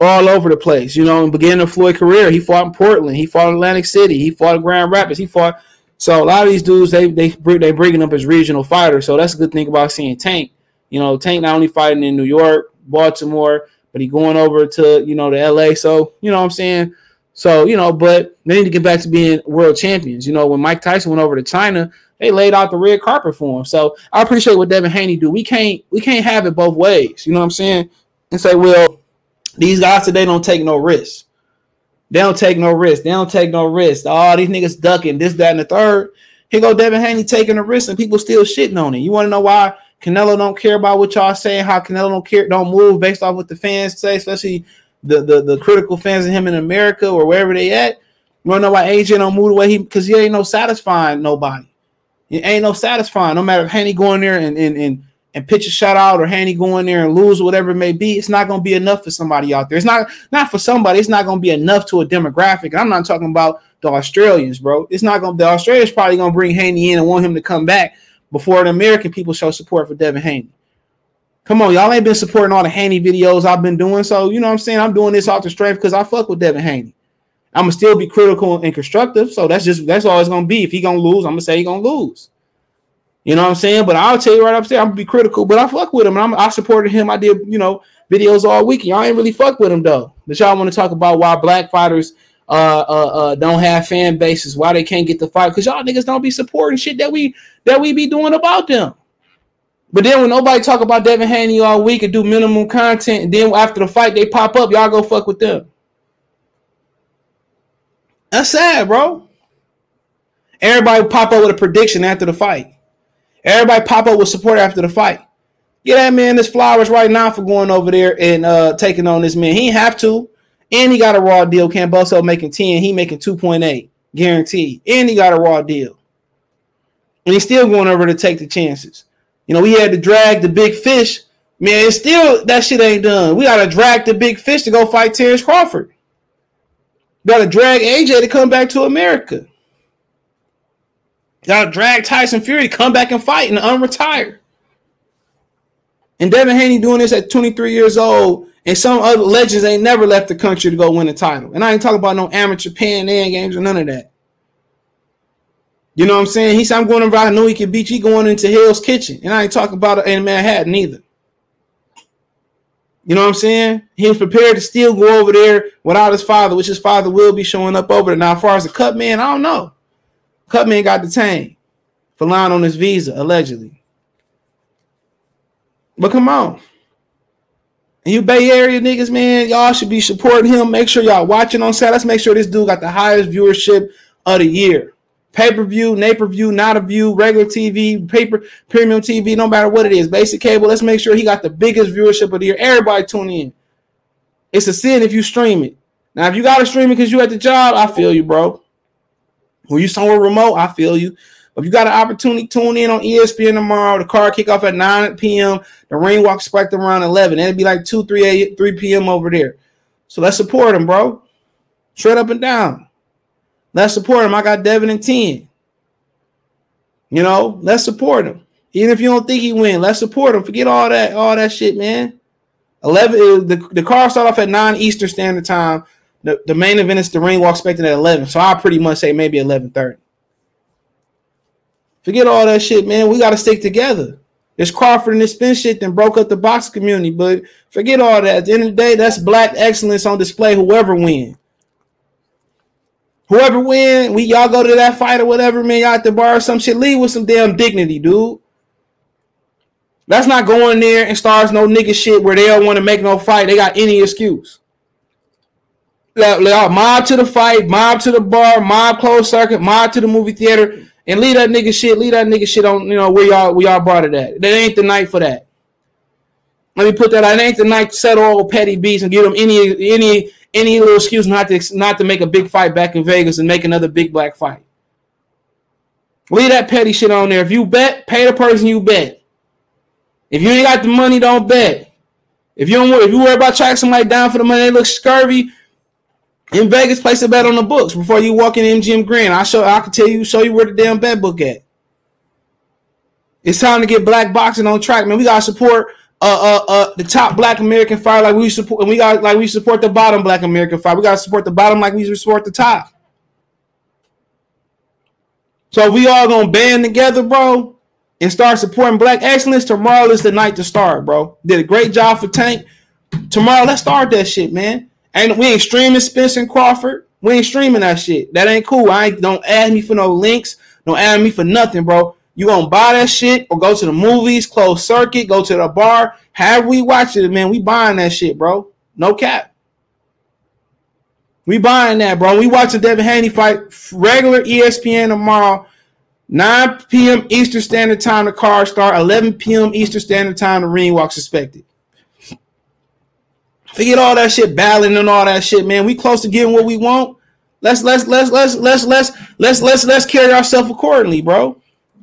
all over the place. You know, the beginning of Floyd's career, he fought in Portland, he fought in Atlantic City, he fought in Grand Rapids, he fought so a lot of these dudes they they they bringing up as regional fighters. So that's a good thing about seeing Tank. You know, Tank not only fighting in New York, Baltimore, but he going over to you know to LA. So you know what I'm saying. So you know, but they need to get back to being world champions. You know, when Mike Tyson went over to China, they laid out the red carpet for him. So I appreciate what Devin Haney do. We can't we can't have it both ways. You know what I'm saying? And say, well, these guys today don't take no risks. They don't take no risk. They don't take no risk. All these niggas ducking this, that, and the third. Here go Devin Haney taking a risk, and people still shitting on it. You want to know why Canelo don't care about what y'all saying? How Canelo don't care, don't move based off what the fans say, especially the the, the critical fans of him in America or wherever they at. You want to know why AJ don't move the way he? Because he ain't no satisfying nobody. It ain't no satisfying. No matter if Haney going there and and and and pitch a shutout or Haney go in there and lose, whatever it may be, it's not going to be enough for somebody out there. It's not not for somebody. It's not going to be enough to a demographic. I'm not talking about the Australians, bro. It's not going. to The Australians probably going to bring Haney in and want him to come back before the American people show support for Devin Haney. Come on, y'all ain't been supporting all the Haney videos I've been doing. So you know what I'm saying? I'm doing this off the strength because I fuck with Devin Haney. I'm gonna still be critical and constructive. So that's just that's all it's gonna be. If he gonna lose, I'm gonna say he gonna lose. You know what I'm saying? But I'll tell you right up there, I'm gonna be critical. But I fuck with him, and I'm, I supported him. I did you know videos all week. Y'all ain't really fuck with him though. But y'all want to talk about why black fighters uh, uh, uh, don't have fan bases, why they can't get the fight, because y'all niggas don't be supporting shit that we that we be doing about them. But then when nobody talk about Devin Haney all week and do minimum content, and then after the fight they pop up, y'all go fuck with them. That's sad, bro. Everybody pop up with a prediction after the fight. Everybody pop up with support after the fight. Get that man this flowers right now for going over there and uh taking on this man. He have to. And he got a raw deal. Kambosos making 10. He making 2.8. Guaranteed. And he got a raw deal. And he's still going over to take the chances. You know, we had to drag the big fish. Man, it's still that shit ain't done. We gotta drag the big fish to go fight Terence Crawford. We Gotta drag AJ to come back to America. Gotta drag Tyson Fury to come back and fight and unretire. And Devin Haney doing this at 23 years old, and some other legends ain't never left the country to go win a title. And I ain't talking about no amateur Pan Am games or none of that. You know what I'm saying? He said, I'm going to I know he can beat you going into Hell's Kitchen. And I ain't talking about it in Manhattan either. You know what I'm saying? He was prepared to still go over there without his father, which his father will be showing up over there. Now, as far as the cut man, I don't know. Cut man got detained for lying on his visa, allegedly. But come on. And you Bay Area niggas, man, y'all should be supporting him. Make sure y'all watching on set. Let's make sure this dude got the highest viewership of the year. Pay per view, name per view, not a view, regular TV, paper, premium TV, no matter what it is, basic cable. Let's make sure he got the biggest viewership of the year. Everybody tune in. It's a sin if you stream it. Now, if you got to stream it because you at the job, I feel you, bro. When you somewhere remote, I feel you. If you got an opportunity, tune in on ESPN tomorrow. The car kick off at 9 p.m. The rain walk spiked around 11. It'll be like 2, 3, 8, 3 p.m. over there. So let's support him, bro. Straight up and down. Let's support him. I got Devin and 10. You know, let's support him. Even if you don't think he win, let's support him. Forget all that, all that shit, man. 11 the, the car start off at 9 Eastern Standard Time. The, the main event is the ring walk expected at 11. So I pretty much say maybe 11:30. Forget all that shit, man. We got to stick together. There's Crawford and this spin shit that broke up the box community, but forget all that. At the end of the day, that's black excellence on display. Whoever win, whoever win, we y'all go to that fight or whatever, man. Y'all at the bar or some shit. Leave with some damn dignity, dude. That's not going there and stars no nigga shit where they don't want to make no fight. They got any excuse. Mob to the fight, mob to the bar, mob closed circuit, mob to the movie theater and leave that nigga shit, leave that nigga shit on, you know, where y'all where y'all brought it at. That ain't the night for that. Let me put that out. It ain't the night to settle all petty beats and give them any any any little excuse not to not to make a big fight back in Vegas and make another big black fight. Leave that petty shit on there. If you bet, pay the person you bet. If you ain't got the money, don't bet. If you don't if you worry about tracking somebody down for the money, they look scurvy, in Vegas, place a bet on the books before you walk in MGM Grand. I show I can tell you, show you where the damn bet book at. It's time to get black boxing on track, man. We gotta support uh uh uh the top black American fighter like we support and we got like we support the bottom black American fighter. We gotta support the bottom like we support the top. So we all gonna band together, bro, and start supporting black excellence, tomorrow is the night to start, bro. Did a great job for Tank. Tomorrow, let's start that shit, man. And we ain't streaming Spencer Crawford. We ain't streaming that shit. That ain't cool. I ain't don't add me for no links. Don't add me for nothing, bro. You gonna buy that shit or go to the movies, close circuit, go to the bar. Have we watched it, man? We buying that shit, bro. No cap. We buying that, bro. We watching Devin Haney fight regular ESPN tomorrow, 9 p.m. Eastern Standard Time. The car start 11 p.m. Eastern Standard Time. The ring walk suspected. Forget all that shit, battling and all that shit, man. We close to getting what we want. Let's let's let's let's let's let's let's let's let's carry ourselves accordingly, bro.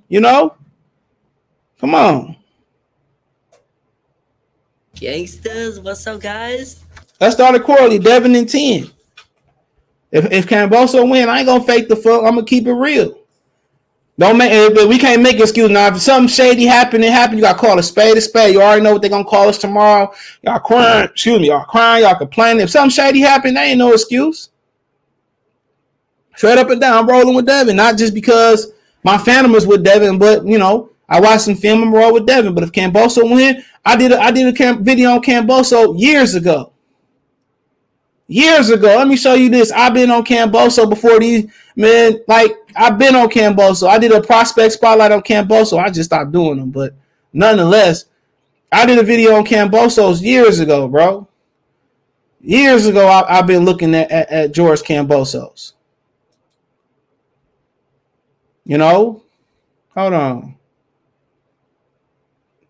You know? Come on. Gangsters, what's up, guys? Let's start accordingly. Devin and 10. If if Kambosos win, I ain't gonna fake the fuck. I'm gonna keep it real. Don't make we can't make excuse now. If something shady happened, it happened. You got to call a spade a spade. You already know what they're gonna call us tomorrow. Y'all crying, excuse me, y'all crying, y'all complaining. If something shady happened, there ain't no excuse. Straight up and down, I'm rolling with Devin. Not just because my fandom is with Devin, but you know, I watched some film and roll with Devin. But if Kambosos win, I did a, I did a video on Kambosos years ago. Years ago. Let me show you this. I've been on Kambosos before these man. Like I've been on Kambosos. I did a prospect spotlight on Kambosos. I just stopped doing them, but nonetheless, I did a video on Kambosos years ago, bro. Years ago, I, have been looking at, at, at George Kambosos. You know, hold on.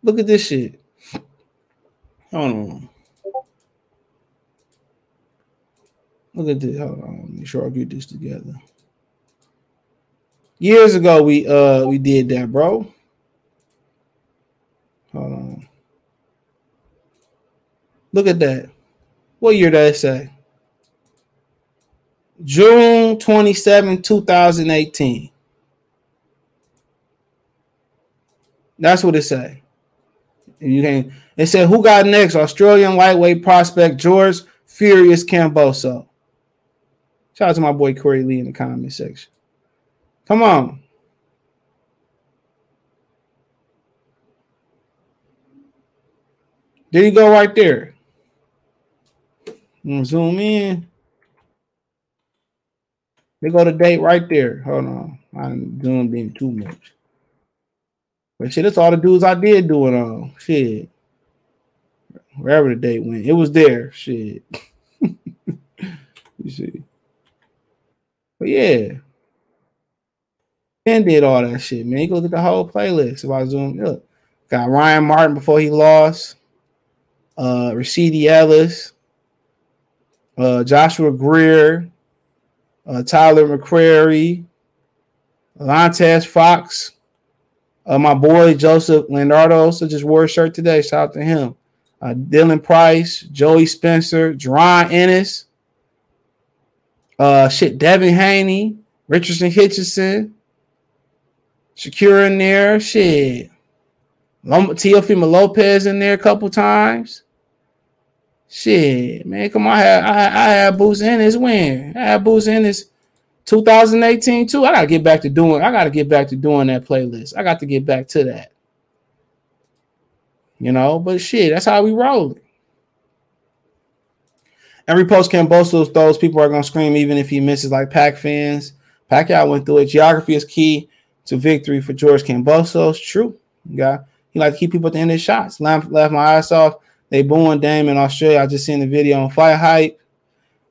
Look at this shit. Hold on. Look at this. Hold on. Make sure I get this together. Years ago, we uh we did that, bro. Hold on. Look at that. What year did it say? June 27, 2018. That's what it say. You can it said who got next? Australian lightweight prospect George Furious Kambosos. Shout out to my boy Corey Lee in the comment section. Come on. There you go, right there. Zoom in. They go to date right there. Hold on. I'm zoomed in too much. But shit, that's all the dudes I did do it on. Shit. Wherever the date went, it was there. Shit. you see. But yeah. Ben did all that shit, man. You can look at the whole playlist if I zoom. Look, got Ryan Martin before he lost, uh, Rashidi Ellis, uh, Joshua Greer, uh, Tyler McCreary, Lantes Fox, uh, my boy Joseph Leonardo so just wore a shirt today. Shout out to him. Uh, Dylan Price, Joey Spencer, Jaron Ennis, uh, shit, Devin Haney, Richardson Hitchins, Shakira in there, shit. Teofimo Lopez in there a couple times. Shit, man, come on. I had, I, I had Boots in his win. I had Boots in his 2018 too. I gotta get back to doing. I gotta get back to doing that playlist. I got to get back to that. You know, but shit, that's how we roll. Every post Kambosos throws, people are gonna scream even if he misses, like Pac fans. Pacquiao went through it. Geography is key to victory for George Kambosos. True. Yeah. He like to keep people at the end of the shots. Left, left my eyes off. They booing Dame in Australia. I just seen the video on Fight Hype.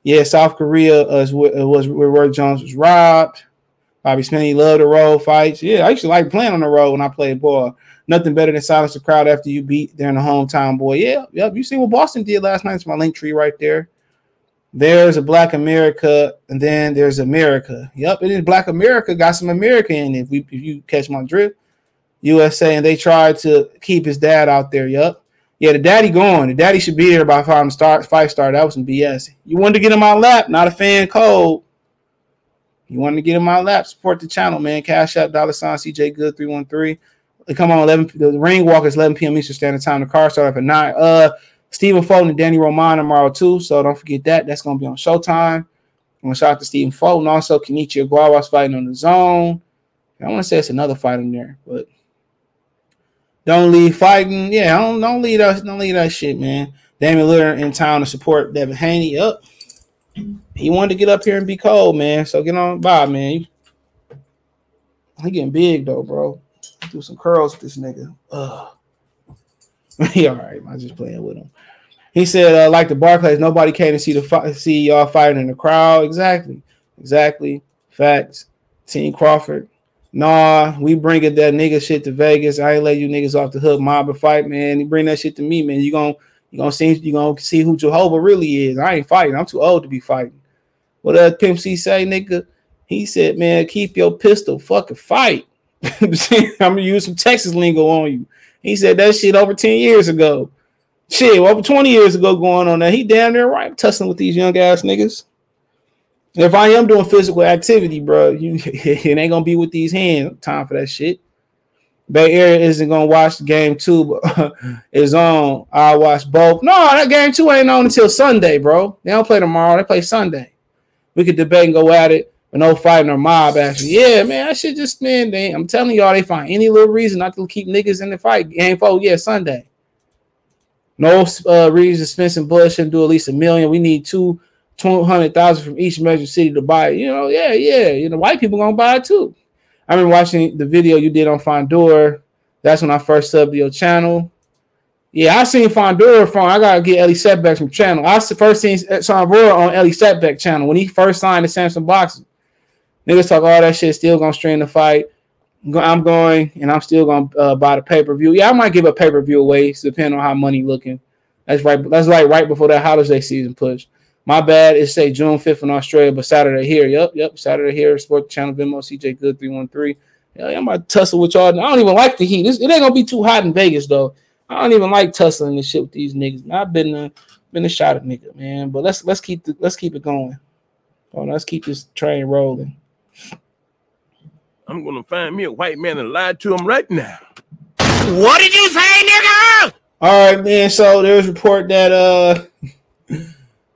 Yeah, South Korea uh, was where Roy Jones was robbed. Bobby Smitty loved the road fights. Yeah, I used to like playing on the road when I played ball. Nothing better than silence the crowd after you beat there in the hometown boy. Yeah, yep. You see what Boston did last night? It's my link tree right there. There's a Black America, and then there's America. Yep, it is Black America. Got some America in it. If, we, if you catch my drift, USA, and they tried to keep his dad out there. Yep. Yeah, the daddy going. The daddy should be there by five start five star. That was some BS. You wanted to get in my lap, not a fan code. You wanted to get in my lap, support the channel, man. Cash App, dollar sign, CJ Good 313. Come on 11. The ring walk is 11 p.m. Eastern Standard Time. The car start up at 9. Uh, Stephen Fulton and Danny Roman tomorrow, too. So don't forget that. That's to be on Showtime. I'm to shout out to Stephen Fulton. Also, Kenichi Ogawa's fighting on the zone. I want to say it's another fight in there, but don't leave fighting. Yeah, don't don't leave that don't leave that shit, man. Damian Lillard in town to support Devin Haney. Up. He wanted to get up here and be cold, man. So get on by, man. He getting big though, bro. Do some curls with this nigga. Ugh. he all right. I'm just playing with him. He said, uh, like the Barclays, nobody came to see the fi- see y'all fighting in the crowd. Exactly, exactly. Facts. Team Crawford. Nah, we bringing that nigga shit to Vegas. I ain't let you niggas off the hook mob and fight, man. You bring that shit to me, man. You gonna you gonna see you gonna see who Jehovah really is. I ain't fighting. I'm too old to be fighting. What does Pimp C say, nigga? He said, man, keep your pistol, fucking fight. I'm gonna use some Texas lingo on you. He said that shit over 10 years ago. Shit, over 20 years ago going on that, He damn near right tussling with these young ass niggas. If I am doing physical activity, bro, you it ain't gonna be with these hands. Time for that shit. Bay Area isn't gonna watch the game two, but it's on. I'll watch both. No, that game two ain't on until Sunday, bro. They don't play tomorrow, they play Sunday. We could debate and go at it, but no fighting or mob action. Yeah, man, I should just man, they, I'm telling y'all, they find any little reason not to keep niggas in the fight. Game four, yeah, Sunday. No uh, reason to spend some bullshit and do at least a million. We need two, 200,000 from each major city to buy. You know, yeah, yeah. You know, white people gonna buy it too. I remember watching the video you did on Fondor. That's when I first subbed to your channel. Yeah, I seen Fondor from. I gotta get Elie Seckbach from channel. I first seen Fondor on Elie Seckbach channel when he first signed the Samson boxing. Niggas talk all that shit. Still gonna strain the fight. I'm going, and I'm still gonna uh, buy the pay per view. Yeah, I might give a pay per view away, depending on how money looking. That's right. That's like right before that holiday season push. My bad. It's say June 5th in Australia, but Saturday here. Yep, yep. Saturday here. Sport Channel Venmo CJ Good 313. Yeah, I'm about to tussle with y'all. I don't even like the heat. It's, it ain't gonna be too hot in Vegas though. I don't even like tussling this shit with these niggas. I've been a, been a shot at nigga, man. But let's let's keep the, let's keep it going. Oh, let's keep this train rolling. I'm gonna find me a white man and lie to him right now. What did you say, nigga? All right, man. So there's a report that uh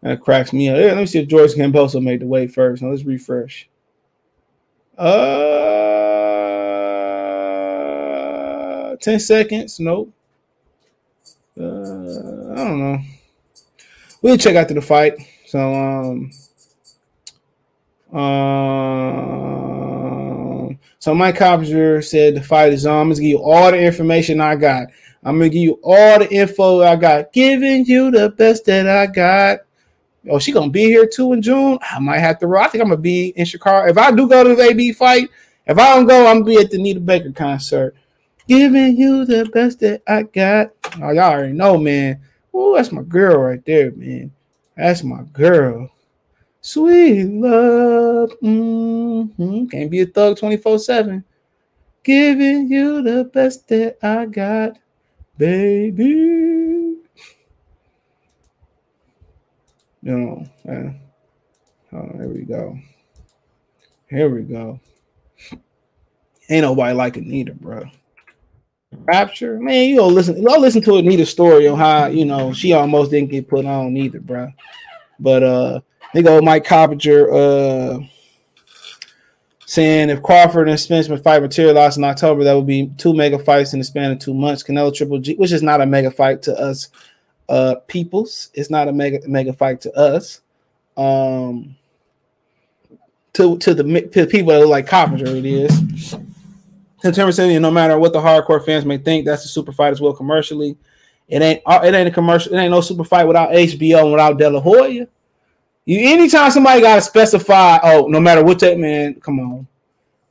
that cracks me up. Yeah, let me see if George Kambosos made the weight first. Now let's refresh. Uh, ten seconds. Nope. Uh, I don't know. We'll check after the fight. So um, um, so Mike Coppinger said the fight is on. I'm gonna give you all the information I got. I'm gonna give you all the info I got, giving you the best that I got. Oh, she gonna be here too in June. I might have to. I think I'm gonna be in Chicago. If I do go to the AB fight, if I don't go, I'm gonna be at the Nita Baker concert. Giving you the best that I got. Oh, y'all already know, man. Oh, that's my girl right there, man. That's my girl. Sweet love. Mm-hmm. Can't be a thug 24 7. Giving you the best that I got, baby. You know, uh, oh, there we go. Here we go. Ain't nobody like Anita, bro. Rapture, man, you don't listen. I'll listen to Anita's story on how you know she almost didn't get put on either, bro. But uh, they go Mike Coppinger uh saying if Crawford and Spence fight materialize in October, that would be two mega fights in the span of two months. Canelo Triple G, which is not a mega fight to us uh peoples. It's not a mega mega fight to us. Um to to the to people that like Coppinger, it is. September 70, no matter what the hardcore fans may think, that's a super fight as well commercially. It ain't it ain't a commercial, it ain't no super fight without HBO and without De La Hoya. You anytime somebody gotta specify, oh, no matter what that man, come on,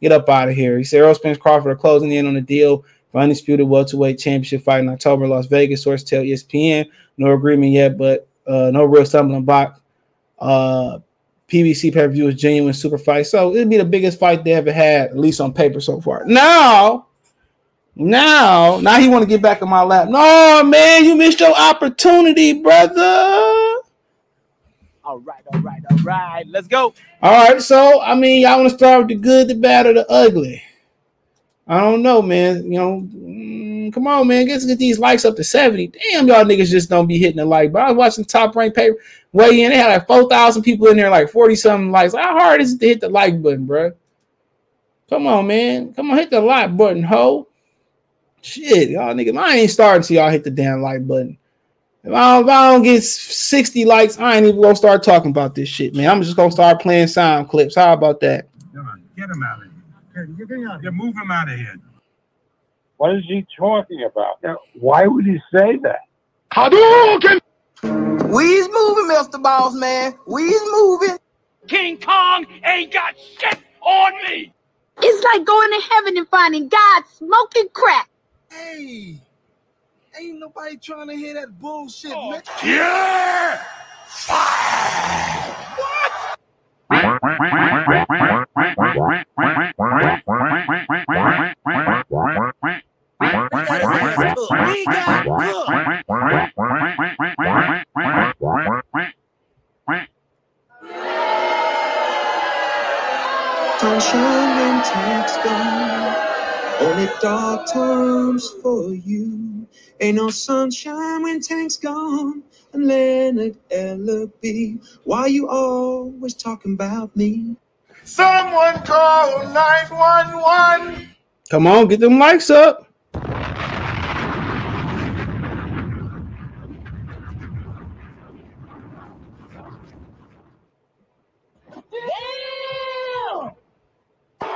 get up out of here. He said Errol Spence Crawford are closing in on the deal for undisputed welterweight championship fight in October, Las Vegas. Source tell ESPN, no agreement yet, but uh, no real stumbling block. Uh, PBC pay per view is genuine super fight, so it'd be the biggest fight they ever had, at least on paper so far. Now, now, now he want to get back in my lap. No, man, you missed your opportunity, brother. All right, all right, all right. Let's go. All right, so I mean, y'all want to start with the good, the bad, or the ugly? I don't know, man. You know, mm, come on, man. Let's get these likes up to 70. Damn, y'all niggas just don't be hitting the like. But I was watching top rank paper weigh in. They had like 4,000 people in there, like 40 something likes. How hard is it to hit the like button, bro? Come on, man. Come on, hit the like button, ho. Shit, y'all niggas. I ain't starting to y'all hit the damn like button. If I, don't, if I don't get 60 likes, I ain't even gonna start talking about this shit, man. I'm just gonna start playing sound clips. How about that? Get him out of here. Get, get out. You move him out of here. What is he talking about? Now, why would he say that? Hadouken! We's moving, Mr. Boss Man. We's moving. King Kong ain't got shit on me. It's like going to heaven and finding God smoking crack. Hey, Ain't nobody trying to hear that bullshit, oh. man. Yeah! Sunshine and takes gone, only dark times fall. Ain't no sunshine when tank's gone. And Leonard Ellerbe, why you always talking about me? Someone call 911. Come on, get them mics up.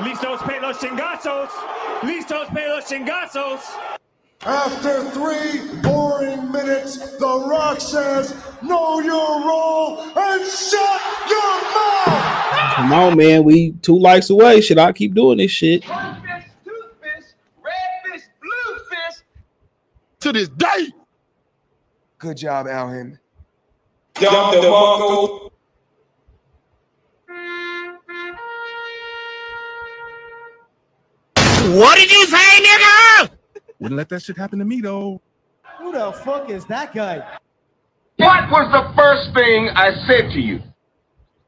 Listos pe los chingazos. Listos pe los chingazos. After three boring minutes, The Rock says, Know your role and shut your mouth. Come on, man. We two likes away. Should I keep doing this shit? To this day. Good job, Al Hammond. Dump the Marco. What did you say, nigga? Wouldn't let that shit happen to me though. Who the fuck is that guy? What was the first thing I said to you?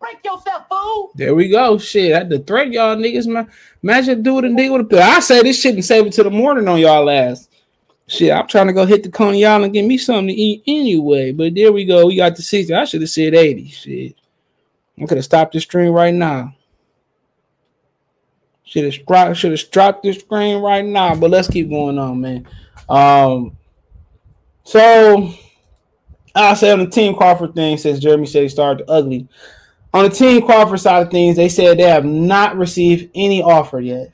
Break yourself, fool! There we go. Shit, I had to threat y'all niggas, man. Imagine doing a nigga with a pill. I say this shit and save it to the morning on y'all ass. Shit, I'm trying to go hit the Coney Island and get me something to eat anyway. But there we go. We got the 60. I should have said 80. Shit. I could have stopped the stream right now. Should have dropped, should have dropped the screen right now. But let's keep going on, man. Um, so I'll say on the Team Crawford thing, since Jeremy said he started ugly. On the Team Crawford side of things, they said they have not received any offer yet.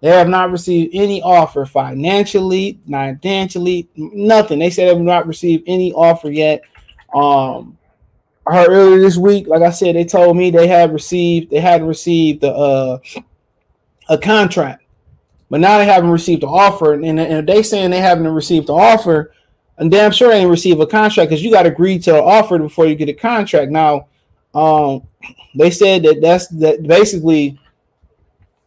They have not received any offer financially, financially, nothing. They said they have not received any offer yet. Um, I heard earlier this week, like I said, they told me they had received, they had received the uh a contract, but now they haven't received the offer. And, and they saying they haven't received the offer, and damn sure they didn't receive a contract because you got to agree to an offer before you get a contract. Now, um, they said that that's that basically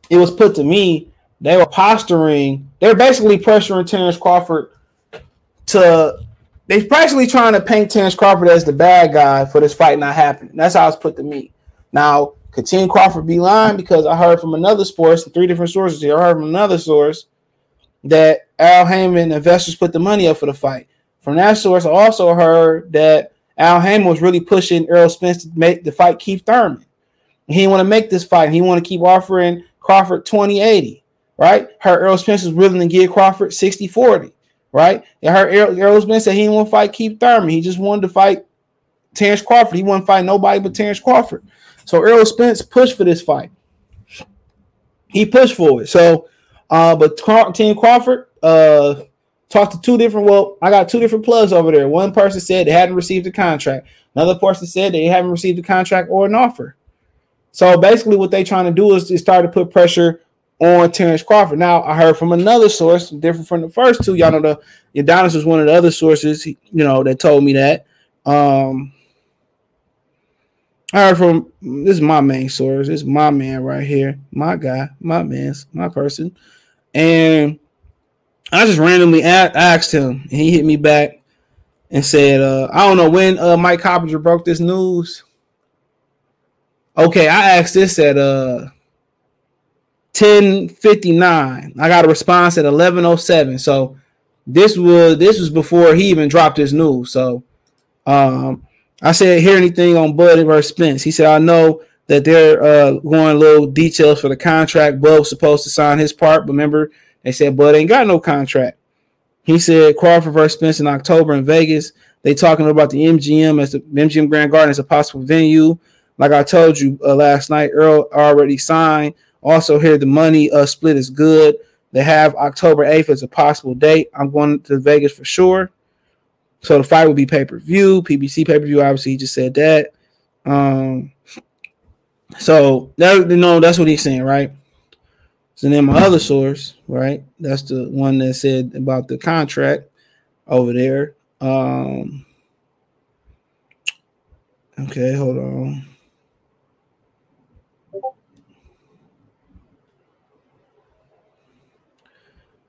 it was put to me. They were posturing. They're basically pressuring Terence Crawford to. They're basically trying to paint Terence Crawford as the bad guy for this fight not happening. That's how it's put to me. Now, could Terence Crawford be lying? Because I heard from another source, three different sources here. I heard from another source that Al Haymon investors put the money up for the fight. From that source, I also heard that Al Haymon was really pushing Errol Spence to make the fight Keith Thurman. He didn't want to make this fight. He want to keep offering Crawford 2080, right? Heard Errol Spence was willing to give Crawford 60 40, right? I heard Errol, Errol Spence said he didn't want to fight Keith Thurman. He just wanted to fight Terence Crawford. He to fight nobody but Terence Crawford. So Errol Spence pushed for this fight. He pushed for it. So, uh, but Car- Team Crawford uh talked to two different. Well, I got two different plugs over there. One person said they hadn't received a contract. Another person said they haven't received a contract or an offer. So basically, what they're trying to do is, is start to put pressure on Terence Crawford. Now, I heard from another source, different from the first two. Y'all know the Adonis was one of the other sources, you know, that told me that. Um, I heard from this is my main source. This is my man right here, my guy, my man's my person, and I just randomly asked him, and he hit me back and said, uh, "I don't know when uh, Mike Coppinger broke this news." Okay, I asked this at uh 1059. I got a response at 1107. So this was this was before he even dropped his news. So um I said, hear anything on Bud versus Spence? He said, I know that they're uh, going little details for the contract. Bud was supposed to sign his part, but remember, they said Bud ain't got no contract. He said Crawford versus Spence in October in Vegas. They talking about the MGM as the MGM Grand Garden as a possible venue. Like I told you uh, last night, Errol already signed. Also, here the money uh, split is good. They have October 8th as a possible date. I'm going to Vegas for sure. So the fight will be pay per view, PBC pay per view. Obviously, he just said that. Um, so that know that's what he's saying, right? So then my other source, right? That's the one that said about the contract over there. Um, okay, hold on.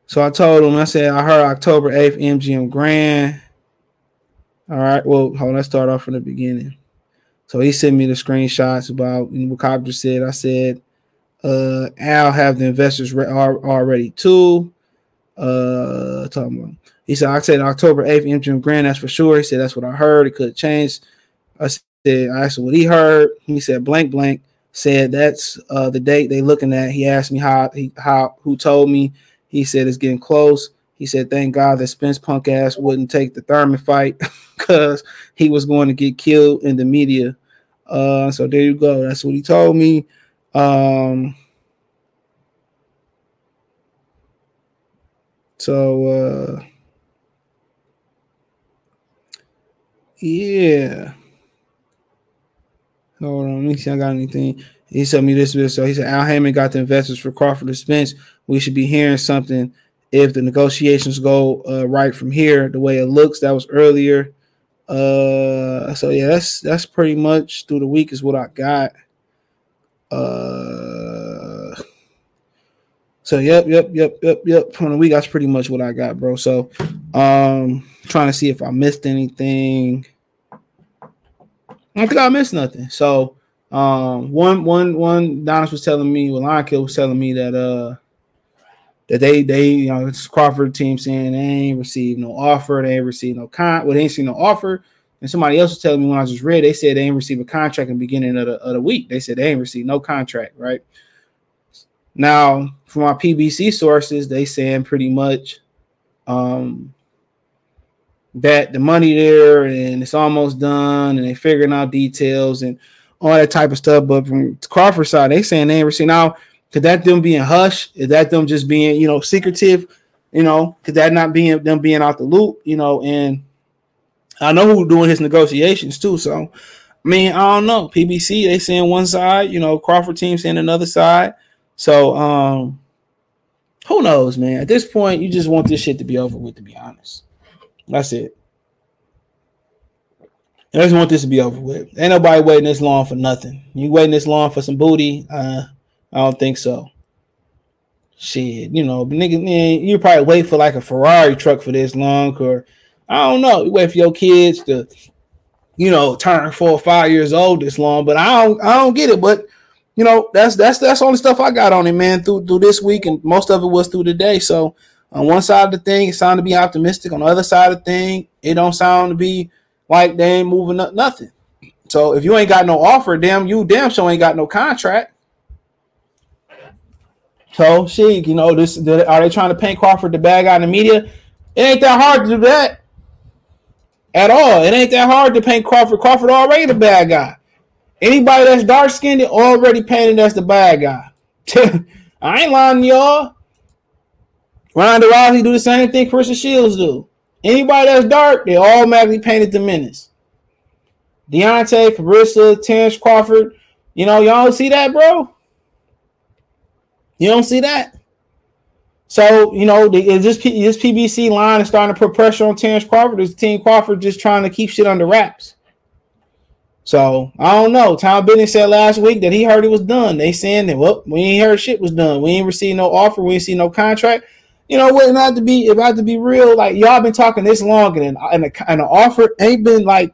So I told him, I said, I heard October 8th, MGM Grand. All right. Well, hold on. Let's start off from the beginning. So he sent me the screenshots about what Copper said. I said, Uh, Al have the investors re- already too. Uh, talking about, he said, I said October 8th, MGM Grand, that's for sure. He said, that's what I heard. It could change. I said, I asked what he heard. He said, blank, blank. Said that's uh, the date they looking at. He asked me how he how who told me. He said it's getting close. He said, thank God that Spence punk ass wouldn't take the Thurman fight because he was going to get killed in the media. Uh, so there you go. That's what he told me. Um, so uh, yeah. Hold on, let me see. I got anything. He sent me this video. So he said Al Haymon got the investors for Crawford and Spence. We should be hearing something if the negotiations go uh, right from here. The way it looks, that was earlier. Uh, so yeah, that's that's pretty much through the week is what I got. Uh, so yep, yep, yep, yep, yep. From the week, that's pretty much what I got, bro. So, um, trying to see if I missed anything. I don't think I missed nothing. So, um, one, one, one. Donis was telling me, well, Lion was telling me that uh that they they you know it's Crawford team saying they ain't received no offer, they ain't received no con, well they ain't seen no offer. And somebody else was telling me when I just read, they said they ain't received a contract in the beginning of the, of the week. They said they ain't received no contract, right? Now, from my PBC sources, they saying pretty much um that the money there and it's almost done and they figuring out details and all that type of stuff. But from Crawford side, they saying they ain't received now could that them being hush? Is that them just being, you know, secretive? You know, could that not being them being out the loop? You know, and I know who doing his negotiations too. So, I mean, I don't know. PBC they saying one side, you know, Crawford team saying another side. So, um, who knows, man? At this point, you just want this shit to be over with. To be honest, that's it. I just want this to be over with. Ain't nobody waiting this long for nothing. You waiting this long for some booty? Uh, I don't think so. Shit, you know, nigga, man, you probably wait for like a Ferrari truck for this long, or I don't know. You wait for your kids to, you know, turn four or five years old this long, but I don't, I don't get it. But you know, that's that's that's only stuff I got on it, man. Through through this week, and most of it was through the day. So on one side of the thing, it sounded to be optimistic. On the other side of the thing, it don't sound to be like they ain't moving up nothing. So if you ain't got no offer, damn you damn sure ain't got no contract. So she, you know, this are they trying to paint Crawford the bad guy in the media? It ain't that hard to do that at all. It ain't that hard to paint Crawford. Crawford already the bad guy. Anybody that's dark skinned already painted as the bad guy. I ain't lying y'all. Ronda Rousey do the same thing Christian Shields do. Anybody that's dark, they automatically painted the menace. Deontay, Claressa, Terence Crawford. You know, y'all see that, bro? You don't see that? So, you know, is this, this PBC line is starting to put pressure on Terence Crawford? Is Team Crawford just trying to keep shit under wraps? So, I don't know. Tom Benny said last week that he heard it was done. They saying that, well, we ain't heard shit was done. We ain't received no offer. We ain't see no contract. You know what? Not to be, if I have to be real, like y'all been talking this long and, and, and an offer ain't been like,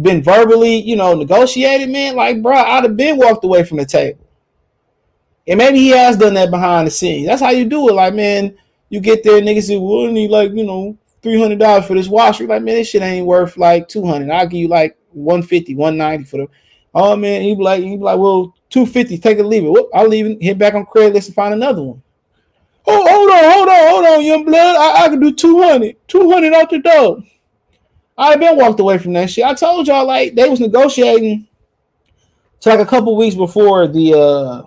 been verbally, you know, negotiated, man. Like, bro, I'd have been walked away from the table. And maybe he has done that behind the scenes. That's how you do it. Like, man, you get there, niggas say, well, I need like, you know, $300 for this washer. Like, man, this shit ain't worth like 200 I'll give you like 150 190 for them. Oh, man, he be like, he be like, well, 250 take it, leave it. Whoop, I'll leave it, hit back on Craigslist and find another one. Oh, hold on, hold on, hold on, young blood. I, I can do 200 200 out the door. I've been walked away from that shit. I told y'all, like, they was negotiating to like a couple weeks before the uh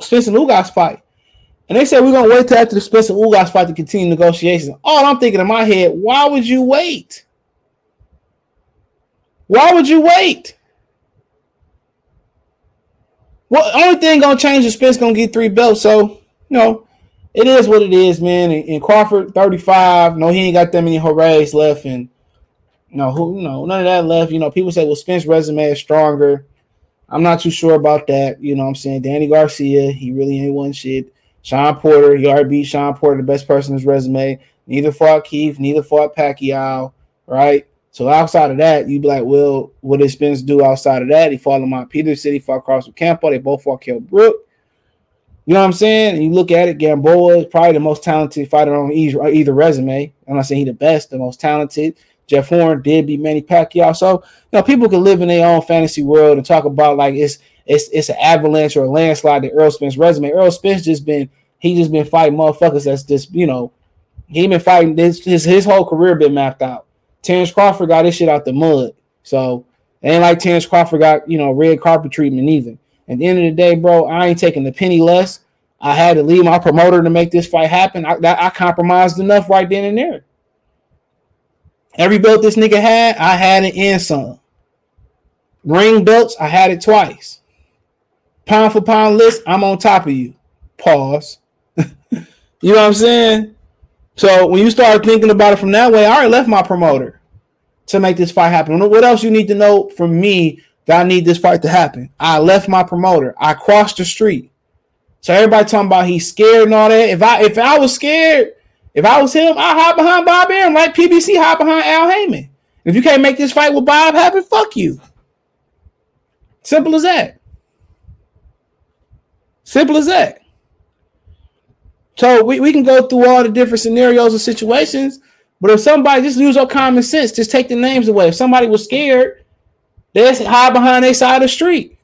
Spencer Ugas fight. And they said we're gonna wait till after the Spencer Ugas fight to continue negotiations. All I'm thinking in my head, why would you wait? Why would you wait? Well, only thing gonna change is Spence gonna get three belts. So, you know, it is what it is, man. And, and Crawford, 35. No, he ain't got that many hoorays left, and you know, who you know, none of that left. You know, people say, well, Spence resume is stronger. I'm not too sure about that. You know I'm saying? Danny Garcia, he really ain't won shit. Sean Porter, he already beat Sean Porter, the best person in his resume. Neither fought Keith, neither fought Pacquiao, right? So outside of that, you'd be like, well, what did Spence do outside of that? He fought Lamont Peterson, fought Carlos Ocampo. They both fought Kell Brook. You know what I'm saying? And you look at it, Gamboa is probably the most talented fighter on either, either resume. I'm not saying he the best, the most talented. Jeff Horn did beat Manny Pacquiao. So, you know, people can live in their own fantasy world and talk about like it's it's it's an avalanche or a landslide to Earl Spence resume. Earl Spence just been he just been fighting motherfuckers that's just, you know, he been fighting this his, his whole career been mapped out. Terence Crawford got his shit out the mud. So ain't like Terence Crawford got, you know, red carpet treatment either. At the end of the day, bro, I ain't taking a penny less. I had to leave my promoter to make this fight happen. I, I compromised enough right then and there. Every belt this nigga had, I had it in some. Ring belts, I had it twice. Pound for pound list, I'm on top of you. Pause. you know what I'm saying? So when you start thinking about it from that way, I already left my promoter to make this fight happen. What else you need to know from me that I need this fight to happen? I left my promoter. I crossed the street. So everybody talking about he's scared and all that. If I if I was scared, if I was him, I'd hide behind Bob Arum like PBC hide behind Al Haymon. If you can't make this fight with Bob happen, fuck you. Simple as that. Simple as that. So we, we can go through all the different scenarios and situations, but if somebody just use our common sense, just take the names away. If somebody was scared, they hide behind their side of the street.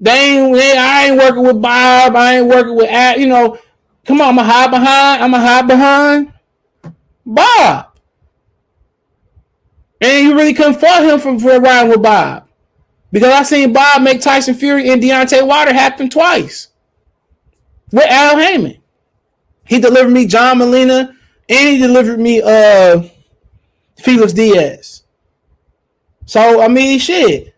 They ain't, they, I ain't working with Bob. I ain't working with, you know, come on, I'm gonna hide behind, I'm gonna hide behind Bob. And you really couldn't fault him for, for riding with Bob. Because I seen Bob make Tyson Fury and Deontay Wilder happen twice with Al Haymon. He delivered me John Molina and he delivered me uh Felix Diaz. So I mean shit.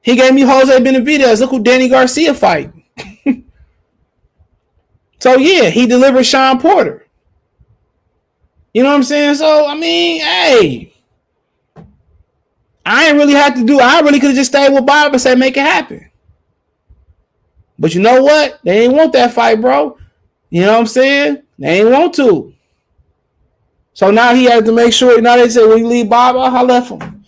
He gave me Jose Benavidez. Look who Danny Garcia fight. So yeah, he delivered Sean Porter. You know what I'm saying? So I mean, hey. I ain't really had to do. I really could have just stayed with Bob and said make it happen. But you know what? They ain't want that fight, bro. You know what I'm saying? They ain't want to. So now he had to make sure. Now they say, "When you leave Bob?" I left him.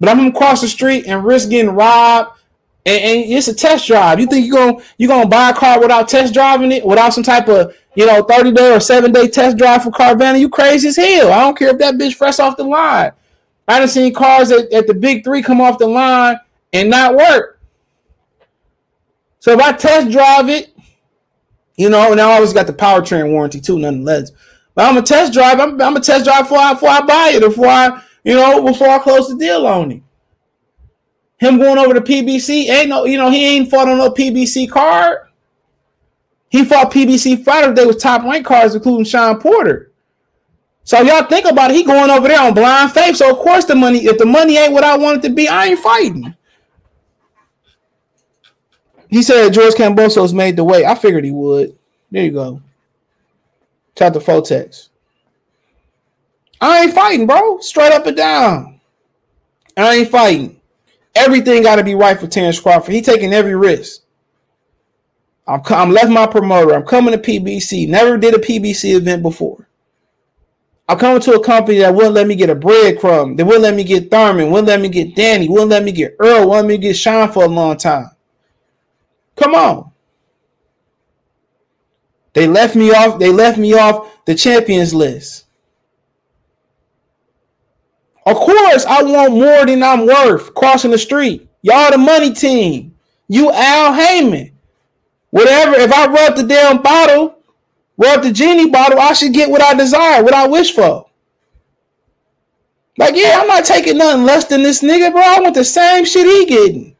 But I'm gonna cross the street and risk getting robbed. And, and it's a test drive. You think you're gonna you gonna buy a car without test driving it, without some type of you know 30 day or seven day test drive for Carvana? You crazy as hell. I don't care if that bitch fresh off the line. I done seen cars at, at the big three come off the line and not work. So if I test drive it, you know, and I always got the powertrain warranty too, nonetheless. But I'm a test drive. I'm, I'm a test drive before I, before I buy it, before I, you know, before I close the deal on it. Him going over to PBC ain't no, you know, he ain't fought on no PBC card. He fought PBC Friday Day with top rank cards, including Sean Porter. So y'all think about it. He going over there on blind faith. So of course the money, if the money ain't what I want it to be, I ain't fighting. He said George Kambosos made the way. I figured he would. There you go. Shout to Fotex. I ain't fighting, bro. Straight up and down. I ain't fighting. Everything got to be right for Terence Crawford. He taking every risk. I'm, I'm left my promoter. I'm coming to PBC. Never did a PBC event before. I'm coming to a company that wouldn't let me get a breadcrumb. They wouldn't let me get Thurman. Wouldn't let me get Danny. Wouldn't let me get Earl. Wouldn't let me get Sean for a long time. Come on. They left me off. They left me off the champions list. Of course, I want more than I'm worth crossing the street. Y'all the money team. You Al Haymon. Whatever. If I rub the damn bottle, rub the genie bottle, I should get what I desire, what I wish for. Like, yeah, I'm not taking nothing less than this nigga, bro. I want the same shit he getting.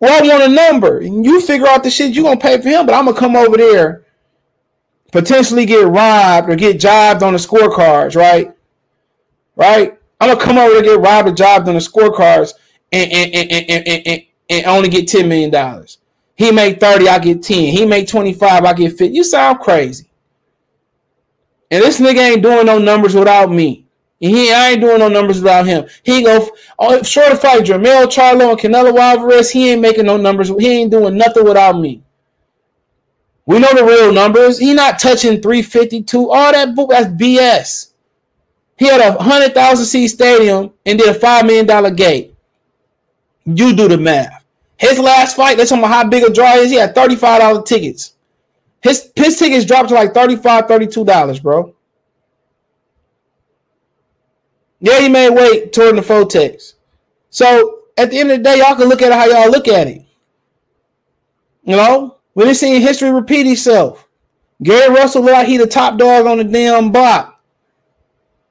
Well, I want a number. And you figure out the shit you gonna pay for him, but I'm gonna come over there, potentially get robbed or get jobbed on the scorecards, right? Right? I'm gonna come over to get robbed or jobbed on the scorecards and and, and, and, and, and, and only get $10 million. He made 30, I get 10. He made 25, I get 50. You sound crazy. And this nigga ain't doing no numbers without me. And he I ain't doing no numbers without him. He go oh, short of fight Jermell Charlo and Canelo Alvarez. He ain't making no numbers. He ain't doing nothing without me. We know the real numbers. He not touching 352. All that book that's BS. He had a hundred thousand seat stadium and did a five million dollar gate. You do the math. His last fight, that's on how big a draw is. He had $35 tickets. His his tickets dropped to like $35, $32, bro. Yeah, he made weight toward the Fotex. So at the end of the day, y'all can look at it how y'all look at it. You know, when they see history repeat itself. Gary Russell look like he the top dog on the damn block.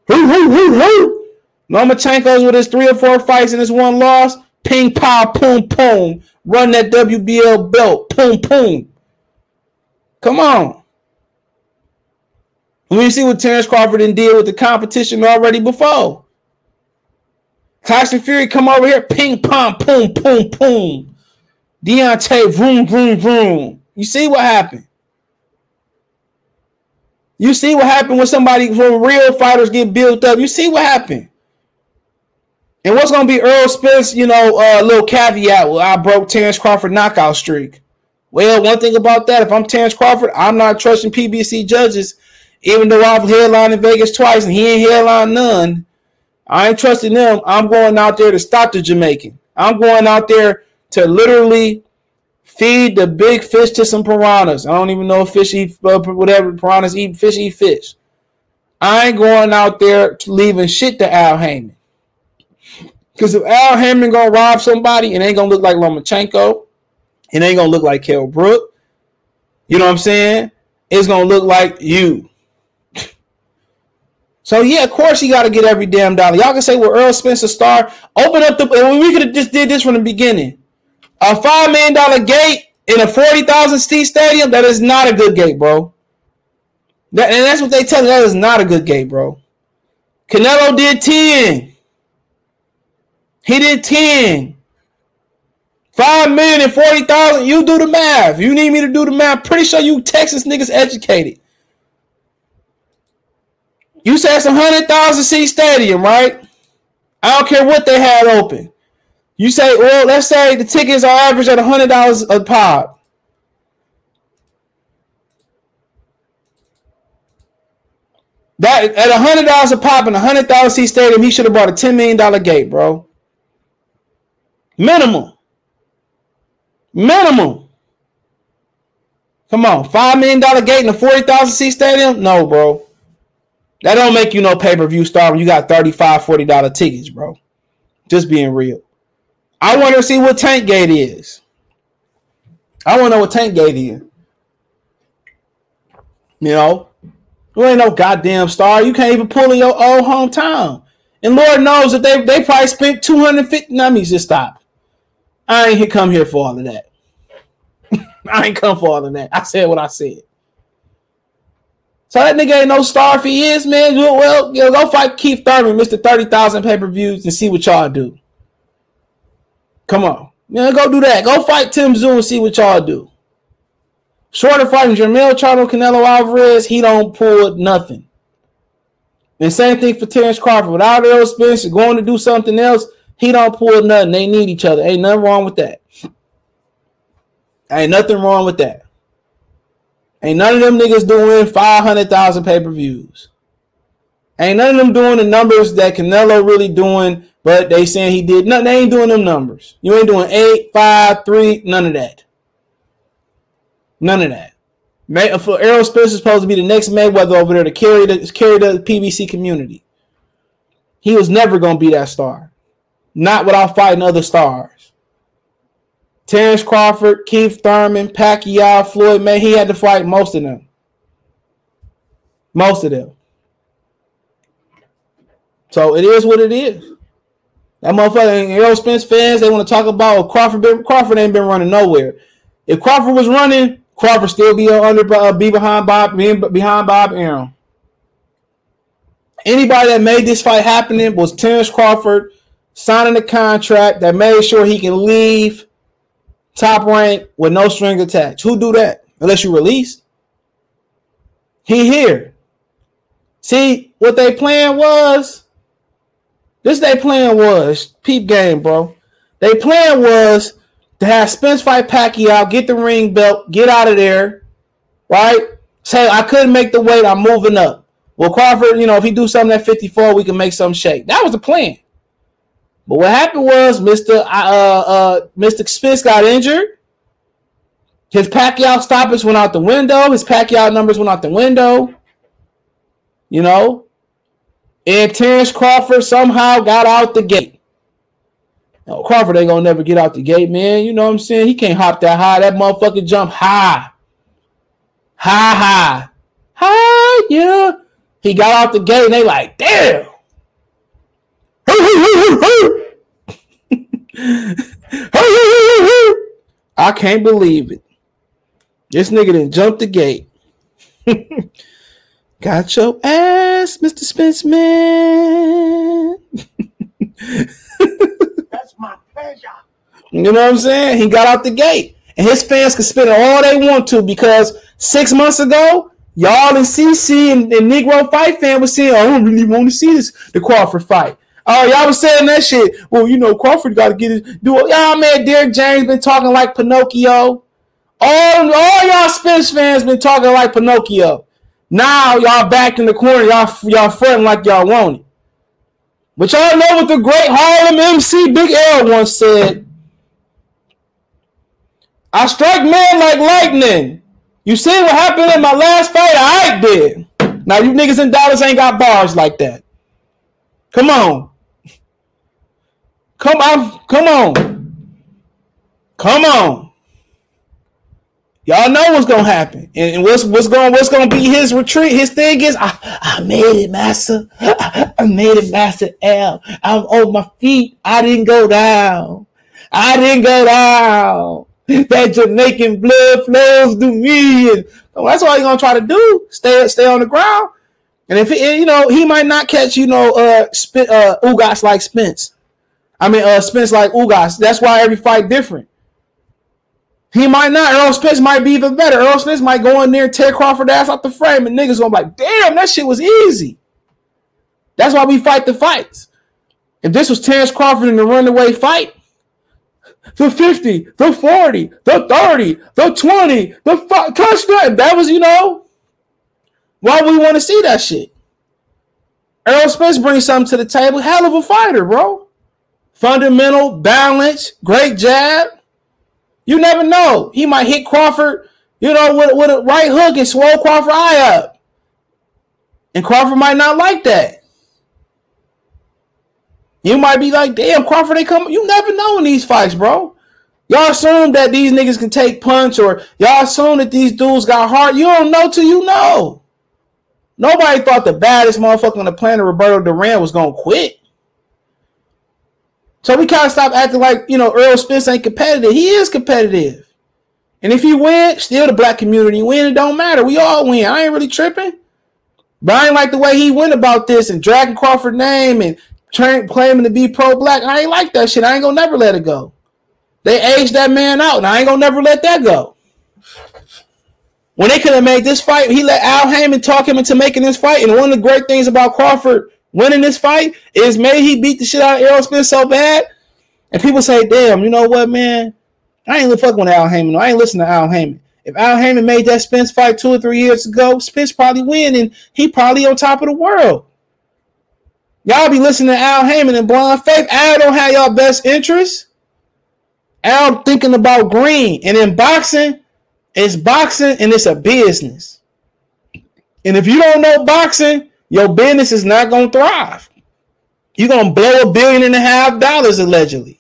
Hoo, hoo, hoo, hoo. Lomachenko's with his three or four fights and his one loss. Ping, pow, boom, boom. Run that WBL belt. Boom, boom. Come on. When you see what Terence Crawford did deal with the competition already before. Tyson Fury come over here, ping pong, boom, boom, boom. Deontay, vroom, vroom, vroom. You see what happened? You see what happened when somebody when real fighters get built up. You see what happened. And what's gonna be Earl Spence, you know, a uh, little caveat? Well, I broke Terence Crawford knockout streak. Well, one thing about that, if I'm Terence Crawford, I'm not trusting PBC judges, even though I've headlined in Vegas twice and he ain't headlined none. I ain't trusting them. I'm going out there to stop the Jamaican. I'm going out there to literally feed the big fish to some piranhas. I don't even know if fish eat uh, whatever piranhas eat. Fish eat fish. I ain't going out there leaving shit to Al Haymon. Because if Al Haymon gonna rob somebody, it ain't gonna look like Lomachenko. It ain't gonna look like Kell Brook. You know what I'm saying? It's gonna look like you. So yeah, of course you got to get every damn dollar. Y'all can say, "Well, Earl Spencer star open up the." We could have just did this from the beginning. A five million dollar gate in a forty thousand seat stadium. That is not a good gate, bro. That, and that's what they tell you. That is not a good gate, bro. Canelo did ten. He did 10. 5 million and 40,000. You do the math. You need me to do the math. Pretty sure you Texas niggas educated. You said some 100,000 seat stadium, right? I don't care what they had open. You say, well, let's say the tickets are average at $100 a pop. That at $100 a pop in a 100,000 seat stadium, he should have bought a $10 million gate, bro. Minimum. Minimum. Come on, five million dollar gate in a forty thousand seat stadium? No, bro. That don't make you no pay per view star when you got 35 40 dollar tickets, bro. Just being real. I want to see what Tank Gate is. I want to know what Tank Gate is. You know, you ain't no goddamn star. You can't even pull in your old hometown. And Lord knows that they they probably spent 250. Let me just stop. I ain't come here for all of that. I ain't come for all of that. I said what I said. So that nigga ain't no star if he is, man. Well, you know, go fight Keith Thurman, Mr. 30,000 pay-per-views, and see what y'all do. Come on. Man, go do that. Go fight Tim Tszyu and see what y'all do. Shorter fighting Jermell Charlo, Canelo Alvarez, he don't pull nothing. And same thing for Terence Crawford. Without Earl Spencer going to do something else, he don't pull nothing. They need each other. Ain't nothing wrong with that. Ain't nothing wrong with that. Ain't none of them niggas doing 500,000 pay per views. Ain't none of them doing the numbers that Canelo really doing, but they saying he did. Nothing. They ain't doing them numbers. You ain't doing eight, five, three, none of that. None of that. May, uh, for Errol Spence is supposed to be the next Mayweather over there to carry the carry the PBC community. He was never gonna be that star. Not without fighting other stars. Terence Crawford, Keith Thurman, Pacquiao, Floyd May, he had to fight most of them. Most of them. So it is what it is. That motherfucker, Errol Spence fans, they want to talk about Crawford. Crawford ain't been running nowhere. If Crawford was running, Crawford still be under, uh, be behind Bob, behind Bob Arum. Anybody that made this fight happening was Terence Crawford, signing a contract that made sure he can leave top rank with no string attached. Who do that? Unless you release. He here. See, what they plan was, this they plan was, peep game, bro. They plan was to have Spence fight Pacquiao, get the ring belt, get out of there, right? Say, I couldn't make the weight, I'm moving up. well, Crawford, you know, if he do something at 54, we can make something shake. That was the plan. But what happened was Mr. Uh, uh, Mr. Spence got injured. His Pacquiao stoppage went out the window. His Pacquiao numbers went out the window. You know, and Terence Crawford somehow got out the gate. No, Crawford ain't gonna never get out the gate, man. You know what I'm saying? He can't hop that high. That motherfucker jump high. High, high. High, yeah. He got out the gate and they like, damn. I can't believe it. This nigga didn't jump the gate. Got your ass, Mr. Spence, man. That's my pleasure. You know what I'm saying? He got out the gate. And his fans can spin it all they want to because six months ago, y'all in CC and, and Negro Fight fan was saying, oh, I don't really want to see this, the Crawford fight. Oh, y'all was saying that shit. Well, you know, Crawford got to get his do it. Y'all man, Derrick James been talking like Pinocchio. All, all y'all Spence fans been talking like Pinocchio. Now y'all back in the corner, y'all y'all fronting like y'all want it. But y'all know what the great Harlem MC Big L once said. I strike men like lightning. You see what happened in my last fight? I did. Now you niggas in Dallas ain't got bars like that. Come on. Come on. Come on. Come on. Y'all know what's gonna happen, and, and what's what's going what's gonna be his retreat. His thing is, I, I made it, master. I, I made it, master L. I'm on my feet. I didn't go down. I didn't go down. That Jamaican blood flows through me, and oh, that's all he's gonna try to do. Stay stay on the ground. And if you know he might not catch you know uh spit uh Ugas like Spence. I mean uh Spence like Ugas. That's why every fight different. He might not. Earl Spence might be even better. Earl Spence might go in there and tear Crawford ass out the frame, and niggas gonna be like, damn, that shit was easy. That's why we fight the fights. If this was Terence Crawford in the runaway fight, the 50, the 40, the 30, the 20, the five, touchdown. That was, you know, why we want to see that shit. Earl Spence brings something to the table. Hell of a fighter, bro. Fundamental, balance, great jab. You never know. He might hit Crawford, you know, with, with a right hook and swell Crawford eye up. And Crawford might not like that. You might be like, damn, Crawford, they come. You never know in these fights, bro. Y'all assume that these niggas can take punch, or y'all assume that these dudes got heart. You don't know till you know. Nobody thought the baddest motherfucker on the planet, Roberto Duran, was gonna quit. So we kind of stop acting like you know Earl Spence ain't competitive. He is competitive, and if you win, still the black community win. It don't matter. We all win. I ain't really tripping. But I ain't like the way he went about this and dragging Crawford name and trying claiming to be pro black. I ain't like that shit. I ain't gonna never let it go. They aged that man out, and I ain't gonna never let that go. When they could have made this fight, he let Al Haymon talk him into making this fight. And one of the great things about Crawford winning this fight is maybe he beat the shit out of Errol Spence so bad. And people say, damn, you know what, man? I ain't fucking with Al Haymon. I ain't listening to Al Haymon. If Al Haymon made that Spence fight two or three years ago, Spence probably win and he probably on top of the world. Y'all be listening to Al Haymon and blind faith. Al don't have y'all best interest. Al thinking about green. And in boxing, it's boxing and it's a business. And if you don't know boxing, your business is not going to thrive. You're going to blow a billion and a half dollars allegedly.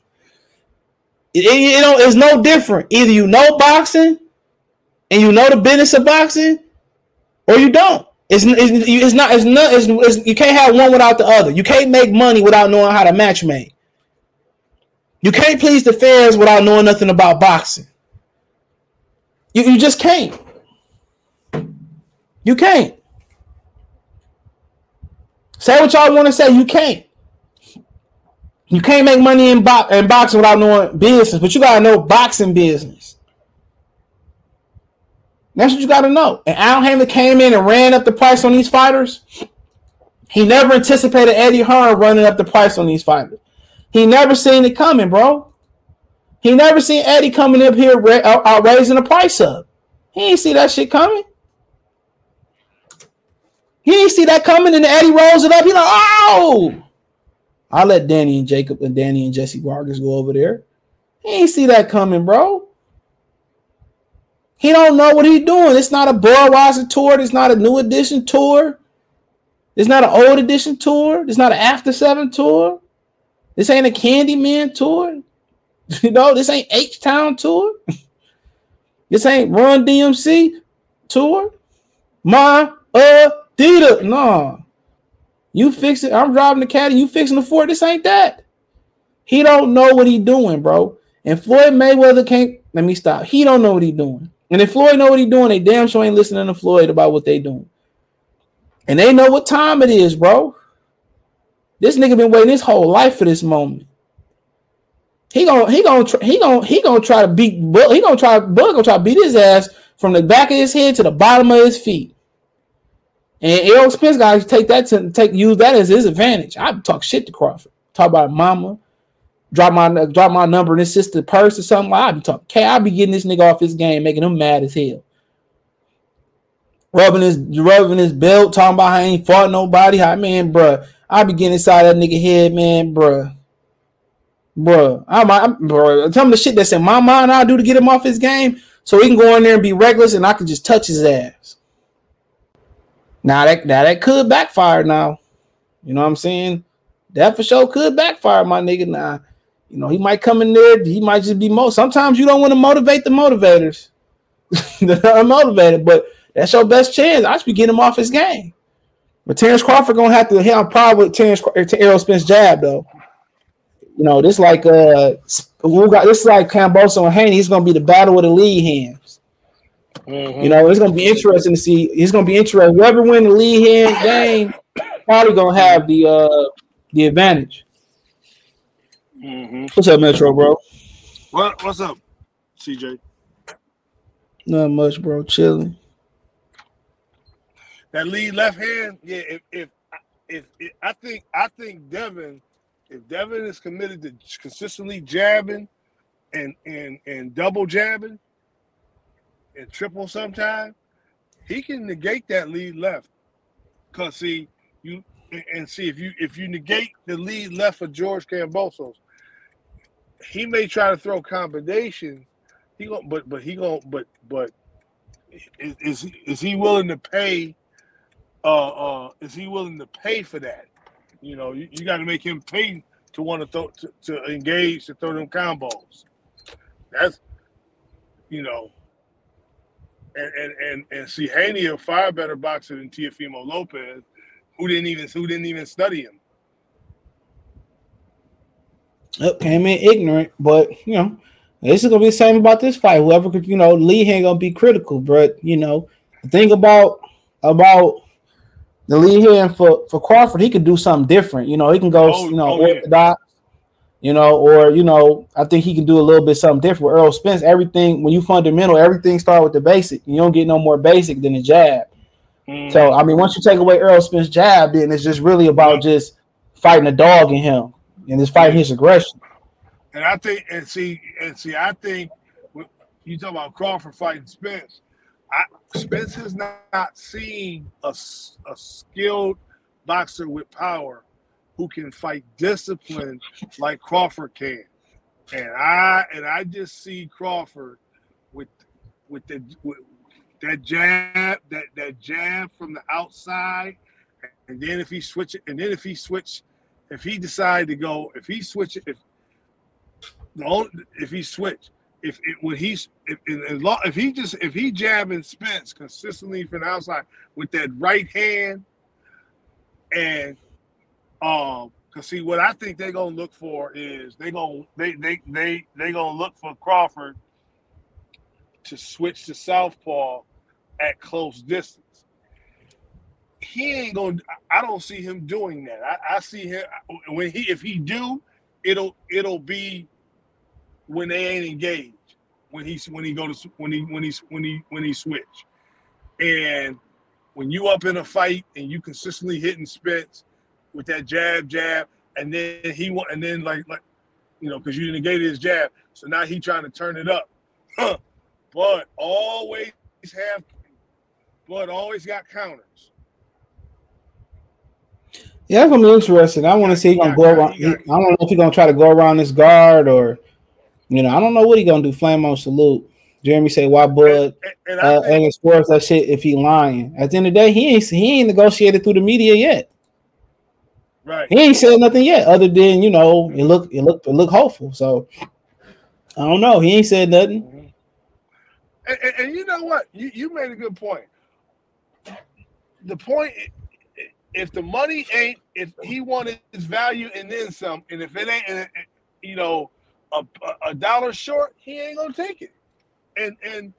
It, it, it's no different. Either you know boxing and you know the business of boxing, or you don't. It's, it's, it's not. It's not. It's, it's, you can't have one without the other. You can't make money without knowing how to match make. You can't please the fans without knowing nothing about boxing. You, you just can't. You can't. Say what y'all want to say. You can't. You can't make money in, bo- in boxing without knowing business, but you gotta know boxing business. That's what you gotta know. And Al Haymon came in and ran up the price on these fighters. He never anticipated Eddie Hearn running up the price on these fighters. He never seen it coming, bro. He never seen Eddie coming up here ra- uh, raising the price up. He ain't see that shit coming. He ain't see that coming, and Eddie rolls it up. He like, oh! I let Danny and Jacob and Danny and Jesse Vargas go over there. He ain't see that coming, bro. He don't know what he's doing. It's not a Budweiser tour. It's not a new edition tour. It's not an old edition tour. It's not an after seven tour. This ain't a Candyman tour. You know, this ain't H Town tour. this ain't Run DMC tour. My uh, Adidas. No. You fix it. I'm driving the caddy. You fixing the Ford. This ain't that. He don't know what he doing, bro. And Floyd Mayweather can't. Let me stop. He don't know what he doing. And if Floyd know what he doing, they damn sure ain't listening to Floyd about what they doing. And they know what time it is, bro. This nigga been waiting his whole life for this moment. He gonna he gonna he gonna he gonna try to beat. He gonna try Bud gonna try to beat his ass from the back of his head to the bottom of his feet. And Errol Spence to take that to take use that as his advantage. I talk shit to Crawford. Talk about mama, drop my drop my number in his sister purse or something. I be talking. Okay, I be getting this nigga off his game, making him mad as hell. Rubbing his rubbing his belt, talking about he ain't fought nobody. How man, bruh. I be getting inside that nigga head, man, bruh. Bruh. I'm, I'm bruh. Tell him the shit that's in my mind I'll do to get him off his game. So he can go in there and be reckless and I can just touch his ass. Now that now that could backfire now. You know what I'm saying? That for sure could backfire, my nigga. Now, you know, he might come in there, he might just be mo. Sometimes you don't want to motivate the motivators. They're unmotivated, but that's your best chance. I should be getting him off his game. But Terence Crawford gonna have to have a problem with Terrence Errol Spence jab though. You know, this like uh we got this is like Kambosos and Haney. It's gonna be the battle of the lead hands. Mm-hmm. You know, it's gonna be interesting to see. It's gonna be interesting. Whoever win the lead hand game probably gonna have the uh the advantage. Mm-hmm. What's up, Metro, bro? What what's up, CJ? Not much, bro. Chilling. That lead left hand, yeah. If if if, if I think I think Devin, if Devin is committed to consistently jabbing and and and double jabbing and triple sometime, he can negate that lead left. Cause see you and see if you if you negate the lead left for George Kambosos, he may try to throw combinations. He going but but he going but but is is, is he willing to pay? Uh, uh, is he willing to pay for that? You know, you, you got to make him pay to want to throw to, to engage to throw them combos. That's you know, and and and, and see Haney a far better boxer than Teofimo Lopez, who didn't even who didn't even study him. Up came in ignorant, but you know, this is gonna be the same about this fight. Whoever could, you know, Lee ain't gonna be critical, but you know, the thing about about the lead hand for for Crawford, he could do something different. You know, he can go, Oh, you know, oh, orthodox. You know, or you know, I think he can do a little bit something different. With Earl Spence, everything when you fundamental, everything start with the basic. You don't get no more basic than the jab. Mm-hmm. So I mean, once you take away Earl Spence jab, then it's just really about just fighting a dog in him and just fighting his aggression. And I think, and see, and see, I think you talk about Crawford fighting Spence. I, Spence has not, not seen a, a skilled boxer with power who can fight discipline like Crawford can. And I and I just see Crawford with with the with that jab, that that jab from the outside, and then if he switch it, and then if he switch, if he decide to go, if he switch it, if the only, if he switch, if it, when he's if, if, he just if he jabbing Spence consistently from the outside with that right hand, and um, cause see what I think they're gonna look for is they gonna they they they they gonna look for Crawford to switch to southpaw at close distance. He ain't gonna. I don't see him doing that. I, I see him when he if he do, it'll it'll be when they ain't engaged. When he's when he go to when he when he's when he when he switch, and when you up in a fight and you consistently hitting Spence with that jab jab, and then he want and then like like you know because you negated his jab, so now he trying to turn it up. Huh. But always have, but always got counters. Yeah, that's gonna be interesting. I want to see he gonna go around. I don't know if he's gonna try to go around this guard or, you know, I don't know what he gonna do. Flame on salute. Jeremy say why Bud and uh, and as far as that shit if he lying. At the end of the day, he ain't he ain't negotiated through the media yet. Right. He ain't said nothing yet, other than you know it look it look it look hopeful. So I don't know. He ain't said nothing. Mm-hmm. And, and, and you know what? You, you made a good point. The point, if the money ain't, if he wanted his value and then some, and if it ain't, you know, a, a- dollar short, he ain't gonna take it. And and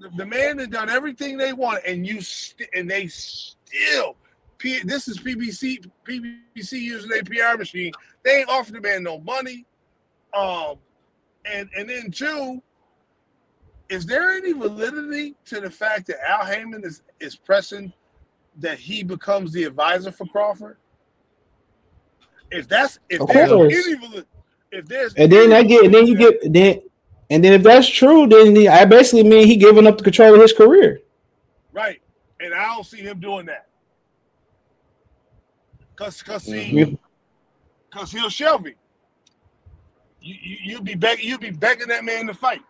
the, the man that done everything they want, and you st- and they still. P, this is PBC. PBC using their PR machine. They ain't offered the man no money. Um, and and then two, is there any validity to the fact that Al Haymon is is pressing that he becomes the advisor for Crawford? If that's if Of there's course. any validity, if there's And then I get and then you get then and then if that's true, then he, I basically mean he giving up the control of his career. right, and I don't see him doing that. Cause, cause see, Mhm. cause he'll shelve him. You, you you'll be begging you'll be begging that man to fight.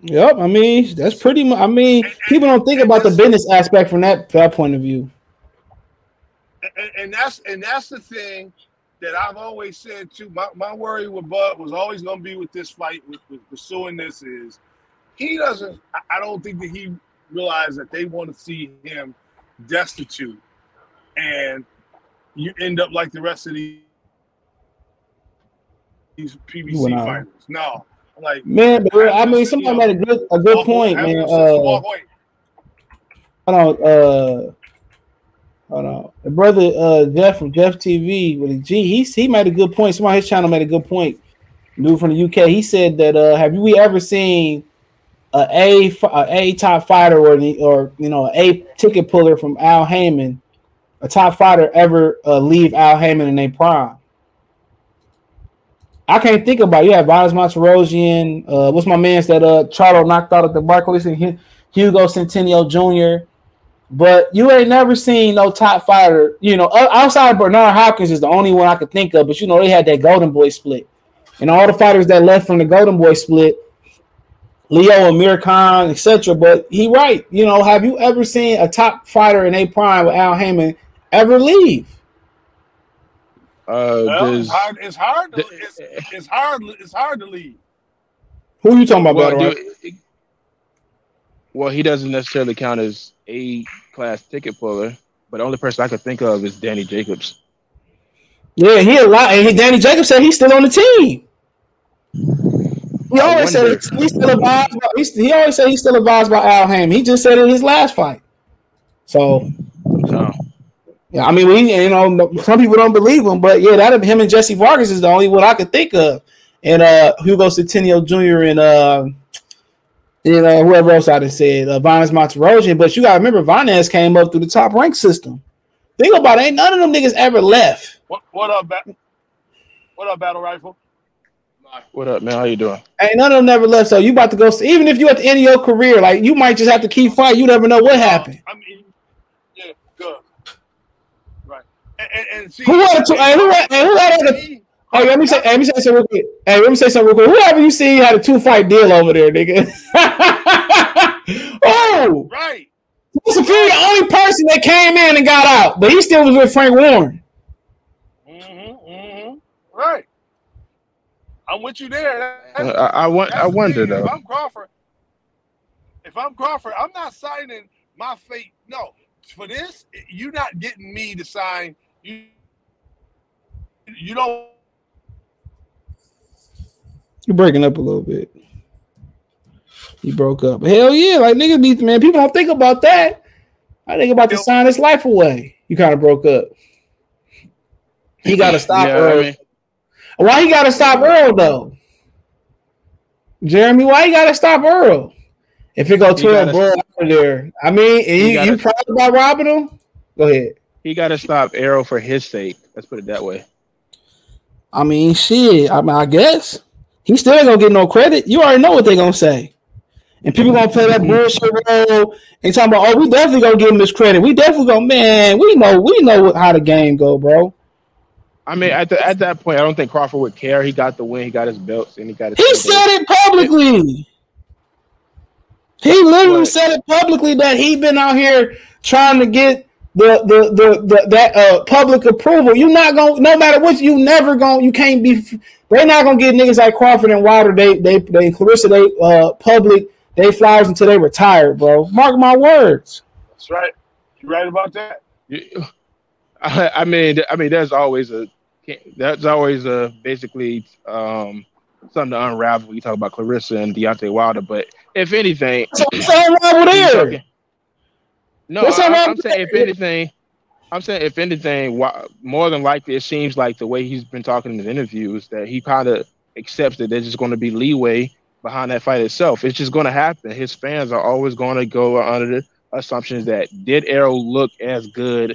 Yep, I mean that's pretty much. I mean, people don't think about the business aspect from that that point of view. and, and that's and that's the thing that I've always said too. My, my worry with Bud was always going to be with this fight, with, with pursuing this is he doesn't. I- I don't think that he realized that they want to see him destitute, and you end up like the rest of these these PBC Wow. fighters. No, like Man, but I have mean, somebody made a good a good walk- point, man. Uh, hold on, uh, hold on. The brother uh Jeff from Jeff TV with a G, he he made a good point. Somebody on his channel made a good point. Dude from the UK, he said that uh have we ever seen a A a A top fighter or the or you know a ticket puller from Al Haymon, a top fighter ever uh, leave Al Haymon in their prime? I can't think about. it. You have Vanes Martirosyan. Uh, what's my man's that uh Charlo knocked out at the Barclays and Hu- Hugo Centeno Jr. But you ain't never seen no top fighter. You know, outside Bernard Hopkins is the only one I could think of. But you know, they had that Golden Boy split, and all the fighters that left from the Golden Boy split, Leo Amir Khan, etc. But he right. You know, have you ever seen a top fighter in a prime with Al Haymon ever leave? Uh, Well, it's hard. It's hard. To, it's, it's hard. It's hard to leave. Who are you talking about? well, Battle do- Rap? well, he doesn't necessarily count as a class ticket puller, but the only person I could think of is Danny Jacobs. Yeah, he a lot. And he, Danny Jacobs said he's still on the team. He always said wonder- he's still advised. By, he's, he always said he's still advised by Al Ham. He just said it in his last fight. So, yeah, I mean, we you know some people don't believe him, but yeah, that him and Jesse Vargas is the only one I could think of, and uh Hugo Centeno Jr. and uh you know whoever else I just said, uh, Vanes Martirosyan. But you gotta remember, Vanes came up through the top rank system. Think about it, ain't none of them niggas ever left. What, what up, ba- What up, Battle Rifle? What up, man? How you doing? Ain't none of them never left. So you about to go. Even if you at the end of your career, like you might just have to keep fighting. You never know what happened. I mean, yeah, good. Right. And, and, and see, Who had two? Hey, who had? Hey, who had? A, hey, let me say. Hey, let me say something real quick. Hey, let me say something real quick. Whoever you see had a two fight deal over there, nigga. oh, right. This is the only person that came in and got out, but he still was with Frank Warren. Mm-hmm, Right. I'm with you there. Uh, I, I, won- I wonder thing. If though. I'm Crawford, if I'm Crawford, I'm not signing my fate. No, for this, you're not getting me to sign. You, you don't. You're breaking up a little bit. You broke up. Hell yeah, like niggas need man. People don't think about that. I think about to sign his life away. You kind of broke up. He got to stop Yeah, I mean- why he got to stop Earl though? Jeremy, why you got to stop Earl? If it go twelve gotta- bro out there, I mean, you, gotta- you proud about robbing him? Go ahead. He got to stop Arrow for his sake. Let's put it that way. I mean, shit. I mean, I guess he still ain't gonna get no credit. You already know what they gonna say. And people gonna play that bullshit role and talking about, oh, we definitely gonna give him this credit. We definitely gonna, man, we know, we know how the game go, bro. I mean, at the, at that point, I don't think Crawford would care. He got the win. He got his belts, and he got. His He said it publicly. He literally What? said it publicly that he'd been out here trying to get the the the, the that uh public approval. You're not gonna no matter what you never gonna you can't be they're not gonna get niggas like Crawford and Wilder they they they Claressa they uh public they flowers until they retire, bro. Mark my words. That's right. You right about that? I, I mean, I mean, there's always a there's always a basically um, something to unravel. You talk about Claressa and Deontay Wilder, but if anything, So what's wrong there? No, What's I, I'm with saying if anything, I'm saying if anything, more than likely, it seems like the way he's been talking in his interviews that he kind of accepts that there's just going to be leeway behind that fight itself. It's just going to happen. His fans are always going to go under the assumptions that did Errol look as good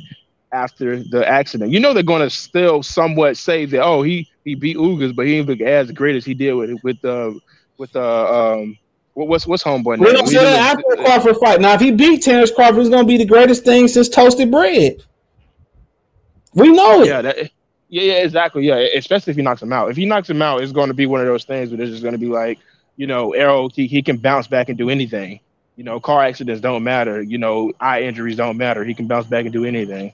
after the accident? You know they're going to still somewhat say that oh he he beat Ugas, but he didn't look as great as he did with with uh, with uh, um what, what's what's homeboy We name? don't say that after the Crawford fight. Now, if he beat Terence Crawford, it's gonna be the greatest thing since toasted bread. We know it. Yeah, that, yeah, yeah, exactly. Yeah, especially if he knocks him out. If he knocks him out, it's going to be one of those things where it's just going to be like, you know, Errol, he, he can bounce back and do anything. You know, car accidents don't matter. You know, eye injuries don't matter. He can bounce back and do anything.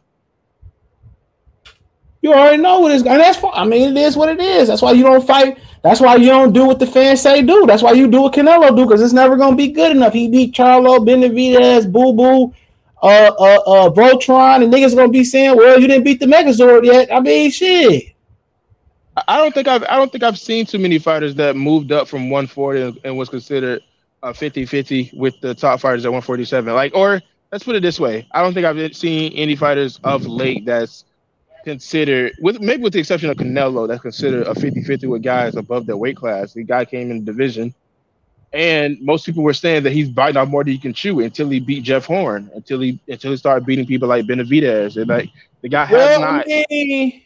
You already know what it's and that's fine. I mean, it is what it is. That's why you don't fight. That's why you don't do what the fans say do. That's why you do what Canelo do because it's never gonna be good enough. He beat Charlo, Benavidez, Boo Boo, uh, uh, uh, Voltron, and niggas gonna be saying, "Well, you didn't beat the Megazord yet." I mean, shit. I- don't think I've I don't think I've seen too many fighters that moved up from 140 and, was considered a 50-50 with the top fighters at 147. Like, or let's put it this way: I don't think I've seen any fighters of late that's considered, with maybe with the exception of Canelo, that's considered a 50-50 with guys above their weight class. The guy came in the division, and most people were saying that he's biting off more than he can chew until he beat Jeff Horn, until he until he started beating people like Benavidez. And like the guy has Well, not. I mean,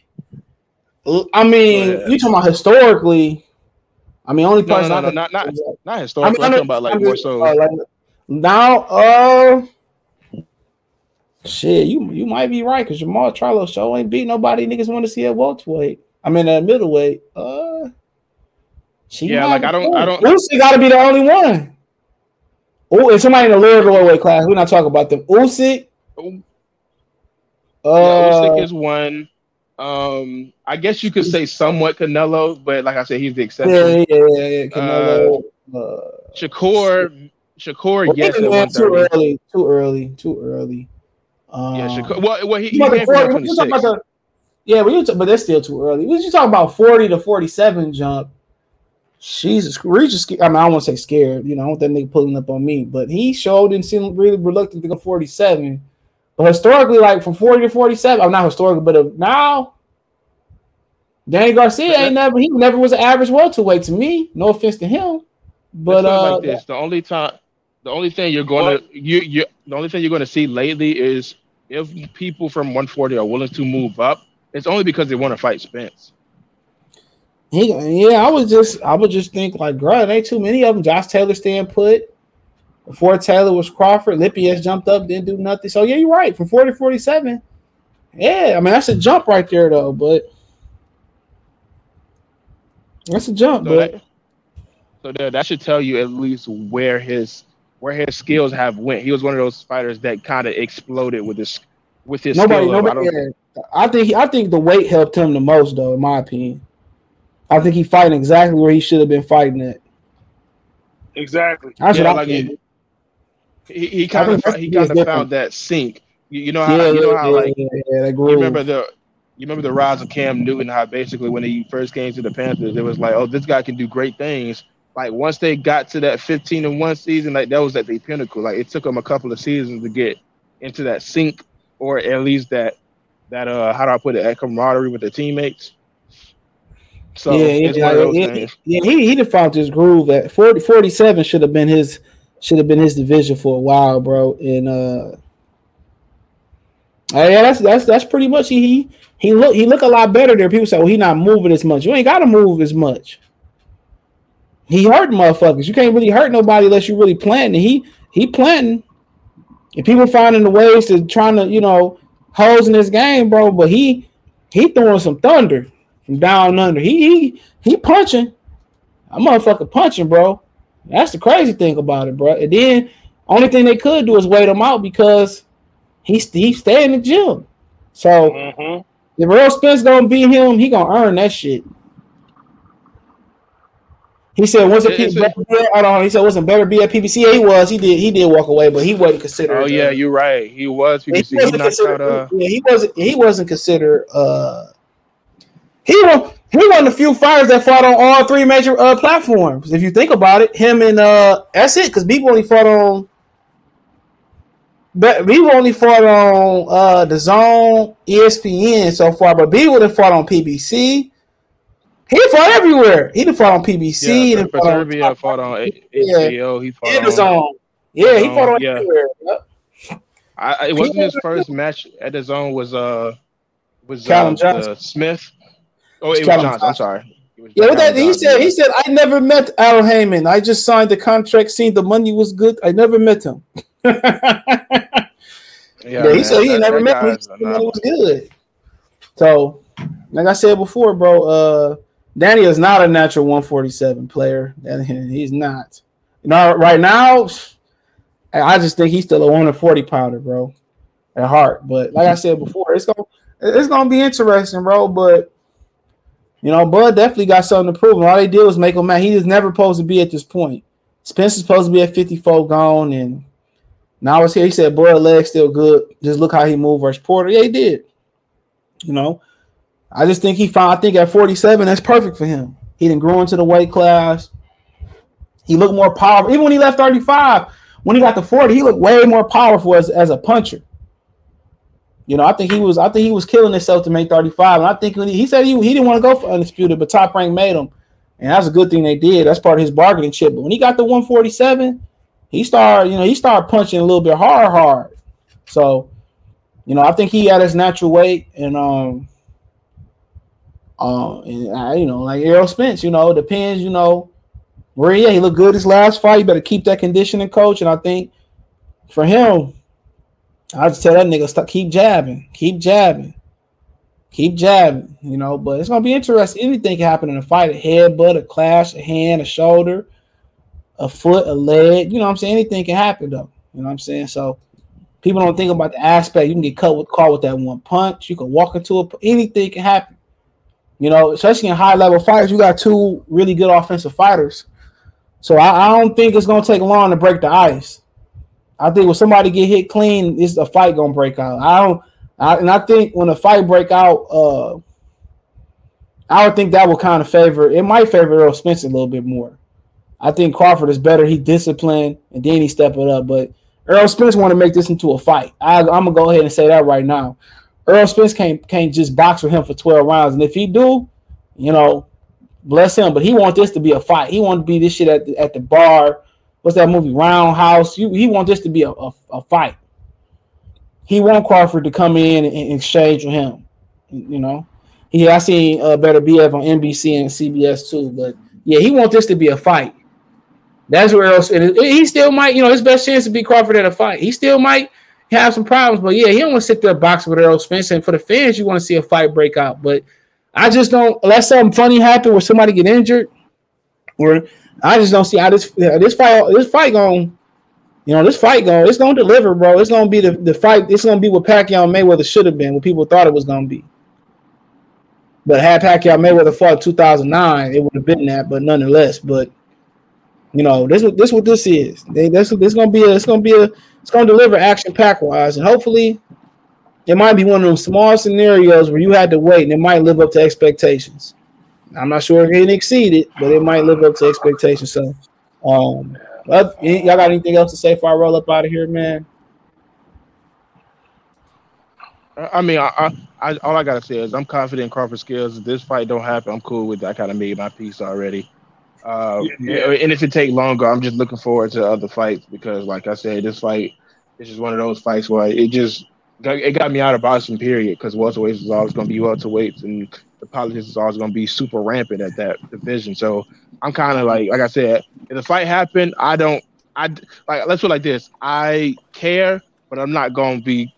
I mean, you talking about historically? I mean, only No, person no, I no, can- not not not I historically. mean, I'm talking about like I mean, more so. uh, like, now, uh, shit, you you might be right because Jermall Charlo show ain't beat nobody. Niggas want to see at welterweight. I mean, at middleweight. Uh, she Yeah, like, I don't- I don't- Usyk got to be the only one. Oh, and somebody in the lower weight class. We're not talking about them. Usyk. yeah, Uh, Usyk is one. Um, I guess you could say somewhat Canelo, but like I said, he's the exception. yeah, yeah, yeah, yeah. Canelo. Uh, Shakur, Shakur, well, yes, niggas, at man, too early, too early, too early. Um, Yeah, Shakur. Well, well, he, he you talking about the 40 you talking 126. about the- yeah, but, you t- but that's still too early. We you talking about forty to forty-seven jump. Jesus, is. sca- I mean, I to say scared. You know, I don't want that nigga pulling up on me, but he showed and seemed really reluctant to go forty-seven. But historically, like from forty to forty-seven, I'm not historical, but now, Danny Garcia ain't never. He never was an average welterweight to me. No offense to him, but Let's put it uh, like this: the only time, the only thing you're gonna you you the only thing you're gonna see lately is if people from 140 are willing to move up. It's only because they want to fight Spence. He, yeah, I was just, I would just think like, bro, there ain't too many of them. Josh Taylor staying put. Before Taylor was Crawford, Lipinets jumped up, didn't do nothing. So yeah, you're right. From 40 to 47. Yeah, I mean that's a jump right there though, but that's a jump, So but that, so that, that should tell you at least where his where his skills have went. He was one of those fighters that kind of exploded with his with his nobody, skill. level. I yeah. I think he, I think the weight helped him the most though, in my opinion. I think he fighting exactly where he should have been fighting at. Exactly. That's Yeah, what I like think. it- he, he kind of he he kind of found that sink. You, you know how Yeah, you know how yeah, like yeah, yeah, that you remember the you remember the rise of Cam Newton how basically when he first came to the Panthers it was like oh this guy can do great things. Like once they got to that 15 and one season like that was at the pinnacle. Like it took them a couple of seasons to get into that sync or at least that that uh how do I put it that camaraderie with the teammates. So yeah, yeah, one of those yeah, yeah, he he found his groove at 40, 47 should have been his should have been his division for a while, bro. And uh oh, yeah, that's that's that's pretty much he he he look he look a lot better there. People say, well, he not moving as much. You ain't gotta move as much. He hurt motherfuckers. You can't really hurt nobody unless you really planting. He he planting, and people finding the ways to trying to you know holes in this game, bro. But he he throwing some thunder from down under. He he he punching. A motherfucker punching, bro. That's the crazy thing about it, bro. And then only thing they could do is wait him out because he's he stay in the gym. So Mhm. if Errol Spence gonna beat him, he gonna earn that shit. He said, "Was it It's P- a- Beterbiev, I don't know. He said, "Wasn't better be at PBC?" Yeah, he was. He did. He did walk away, but he wasn't considered. Oh yeah, uh, you're right. He was he PBC. He wasn't knocked considered. out. Uh, yeah, he wasn't. He wasn't considered. Uh, he was. He one of the few fighters that fought on all three major uh, platforms. If you think about it, him and uh, that's it. Because people only fought on. But Bieber only fought on uh, the Zone, ESPN so far, but Bieber would have fought on PBC. He fought everywhere. He fought on PBC. he yeah, done fought on fought on A- Yeah. HBO. He fought on. Yeah, he fought on yeah. everywhere. Yep. I, it wasn't his first match at the zone. Was uh was Callum uh, uh, Smith? Oh, it was Callum Johnson. I'm sorry. Yeah, that he said. He said, "I never met Al Haymon. I just signed the contract, seen the money was good. I never met him." Yeah, Yeah, he man, said he that- never that met me. The money was good. So, like I said before, bro, uh, Danny is not a natural 147 player. He's not. You know, right now, I just think he's still a 140 pounder, bro, at heart. But like I said before, it's gonna it's gonna be interesting, bro. But you know, Bud definitely got something to prove. And all they did was make him mad. He was never supposed to be at this point. Spencer's supposed to be at 54 gone, and now it's here. He said, "Boy, leg's still good. Just look how he moved versus Porter." Yeah, he did. You know, I just think he found. I think at 47, that's perfect for him. He didn't grow into the weight class. He looked more powerful. Even when he left 35, when he got to 40, he looked way more powerful as, as a puncher. You know, I think he was. I think he was killing himself to make 35. And I think when he, he said he, he didn't want to go for undisputed, but Top Rank made him, and that's a good thing they did. That's part of his bargaining chip. But when he got to 147, he started. You know, he started punching a little bit hard, hard. So, you know, I think he had his natural weight, and um, um, and uh, you know, like Errol Spence, you know, depends, you know, where yeah, he looked good his last fight. You better keep that conditioning, coach. And I think for him, I just tell that nigga stop, keep jabbing, keep jabbing, keep jabbing. You know, but it's gonna be interesting. Anything can happen in a fight: a headbutt, a clash, a hand, a shoulder, a foot, a leg. You know what I'm saying? Anything can happen though. You know what I'm saying? So people don't think about the aspect. You can get cut with caught with that one punch. You can walk into a anything can happen. You know, especially in high level fights, you got two really good offensive fighters. So I, I don't think it's gonna take long to break the ice. I think when somebody get hit clean, it's a fight gonna break out. I don't, I, and I think when a fight break out, uh, I would think that will kind of favor. It might favor Errol Spence a little bit more. I think Crawford is better. He disciplined and then he step it up. But Errol Spence want to make this into a fight. I, I'm gonna go ahead and say that right now. Errol Spence can't can't just box with him for 12 rounds, and if he do, you know, bless him. But he want this to be a fight. He want to be this shit at the, at the bar. What's that movie? Road House. You, he want this to be a, a, a fight. He want Crawford to come in and, exchange with him. You know, he I seen uh, Beterbiev on NBC and CBS too. But yeah, he want this to be a fight. That's where else and he still might, you know, his best chance to beat Crawford at a fight. He still might have some problems, but yeah, he don't want to sit there boxing with Errol Spence. And for the fans, you want to see a fight break out. But I just don't. Unless something funny happen where somebody get injured, or I just don't see how this this fight this fight going. You know, this fight going. It's going to deliver, bro. It's going to be the, the fight. It's going to be what Pacquiao Mayweather should have been. What people thought it was going to be. But had Pacquiao Mayweather fought in 2009, it would have been that. But nonetheless, but you know, this this what this is. They, this this gonna be a it's gonna be a it's gonna deliver action pack wise, and hopefully, it might be one of those small scenarios where you had to wait, and it might live up to expectations. I'm not sure if it exceeded, but it might live up to expectations. So, um, y'all got anything else to say before I roll up out of here, man? I mean, I, I, I all I gotta say is I'm confident in Crawford skills. If this fight don't happen, I'm cool with that. I kind of made my piece already. Uh, Yeah. And if it take longer, I'm just looking forward to other fights because, like I said, this fight is just one of those fights where it just it got me out of boxing. Period. Because welterweights is always going to be welterweights, and the politics is always going to be super rampant at that division. So I'm kind of like, like I said, if the fight happened, I don't, I like. Let's put it like this: I care, but I'm not gonna be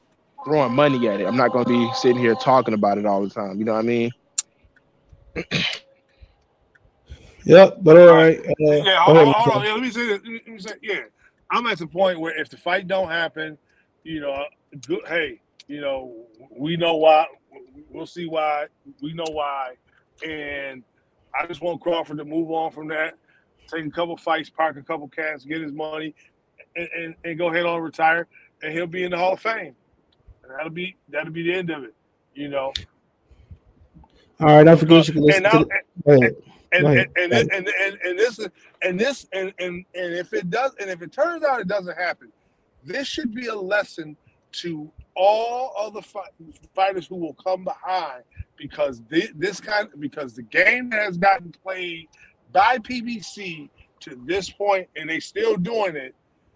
throwing money at it. I'm not gonna be sitting here talking about it all the time. You know what I mean? Yep, but all right. Uh, yeah, hold, on, hold on. Yeah, let me say this. Let me, say, yeah, I'm at the point where if the fight don't happen, you know, good, hey, you know, we know why. We'll see why. We know why, and I just want Crawford to move on from that, take a couple fights, park a couple cats, get his money, and, and, and go ahead on and retire, and he'll be in the Hall of Fame. And that'll be that'll be the end of it, you know. All right, don't forget you can listen and now, to. The. And and, and, and, and, and this and this and, and and if it does and if it turns out it doesn't happen, this should be a lesson to all other fi- fighters who will come behind because this, this kind because the game has gotten played by PBC to this point and they still doing it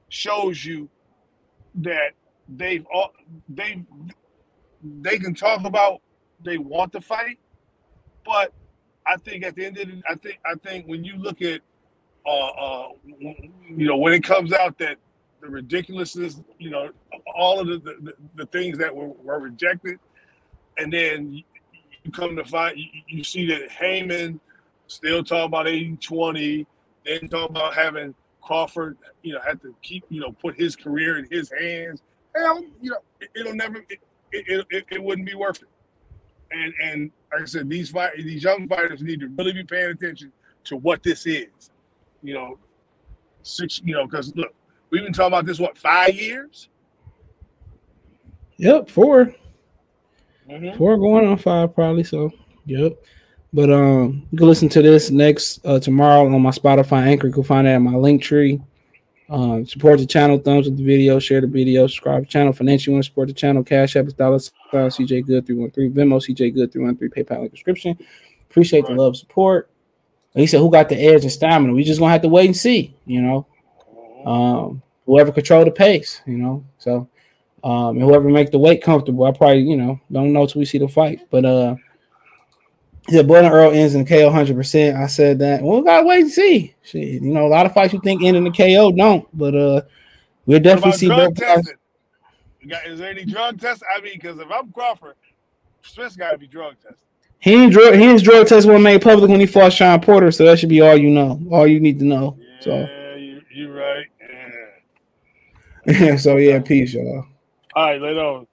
shows you that they've all they they can talk about they want to fight, but I think at the end of the, I think I think when you look at uh, uh you know when it comes out that the ridiculousness you know all of the the, the things that were, were rejected and then you come to find you, you see that Haymon still talking about 80-20 then talking about having Crawford you know had to keep you know put his career in his hands. Hell you know it, it'll never it, it, it, it wouldn't be worth it and and like I said, these fight these young fighters need to really be paying attention to what this is. You know, six. You know, because look, we've been talking about this what five years. Yep, 4 Mhm. Four going on five probably. So yep. But um, you can listen to this next uh, tomorrow on my Spotify anchor. You can find that in my Linktree. Um, support the channel, thumbs up the video, share the video, subscribe to the channel. Financially, want to support the channel, Cash App is dollar sign CJ Good 313, Venmo CJ Good 313, PayPal in the description. Appreciate the love, support. And he said, Who got the edge and stamina? We just gonna have to wait and see, you know. Um, whoever control the pace, you know. So um, and whoever make the weight comfortable, I probably, you know, don't know till we see the fight. But uh he said Boylan Earl ends in the KO 100%. I said that. Well, we gotta wait and see. Shit, you know, a lot of fights you think end in the KO don't, but uh we'll definitely see drug testing? Got, is there any drug test? I mean, because if I'm Crawford, Smith's got to be drug tested. He ain't drug his drug test was made public when he fought Shawn Porter, so that should be all you know, all you need to know. So Yeah, you you right. Yeah. so yeah, peace, y'all. All right, later on.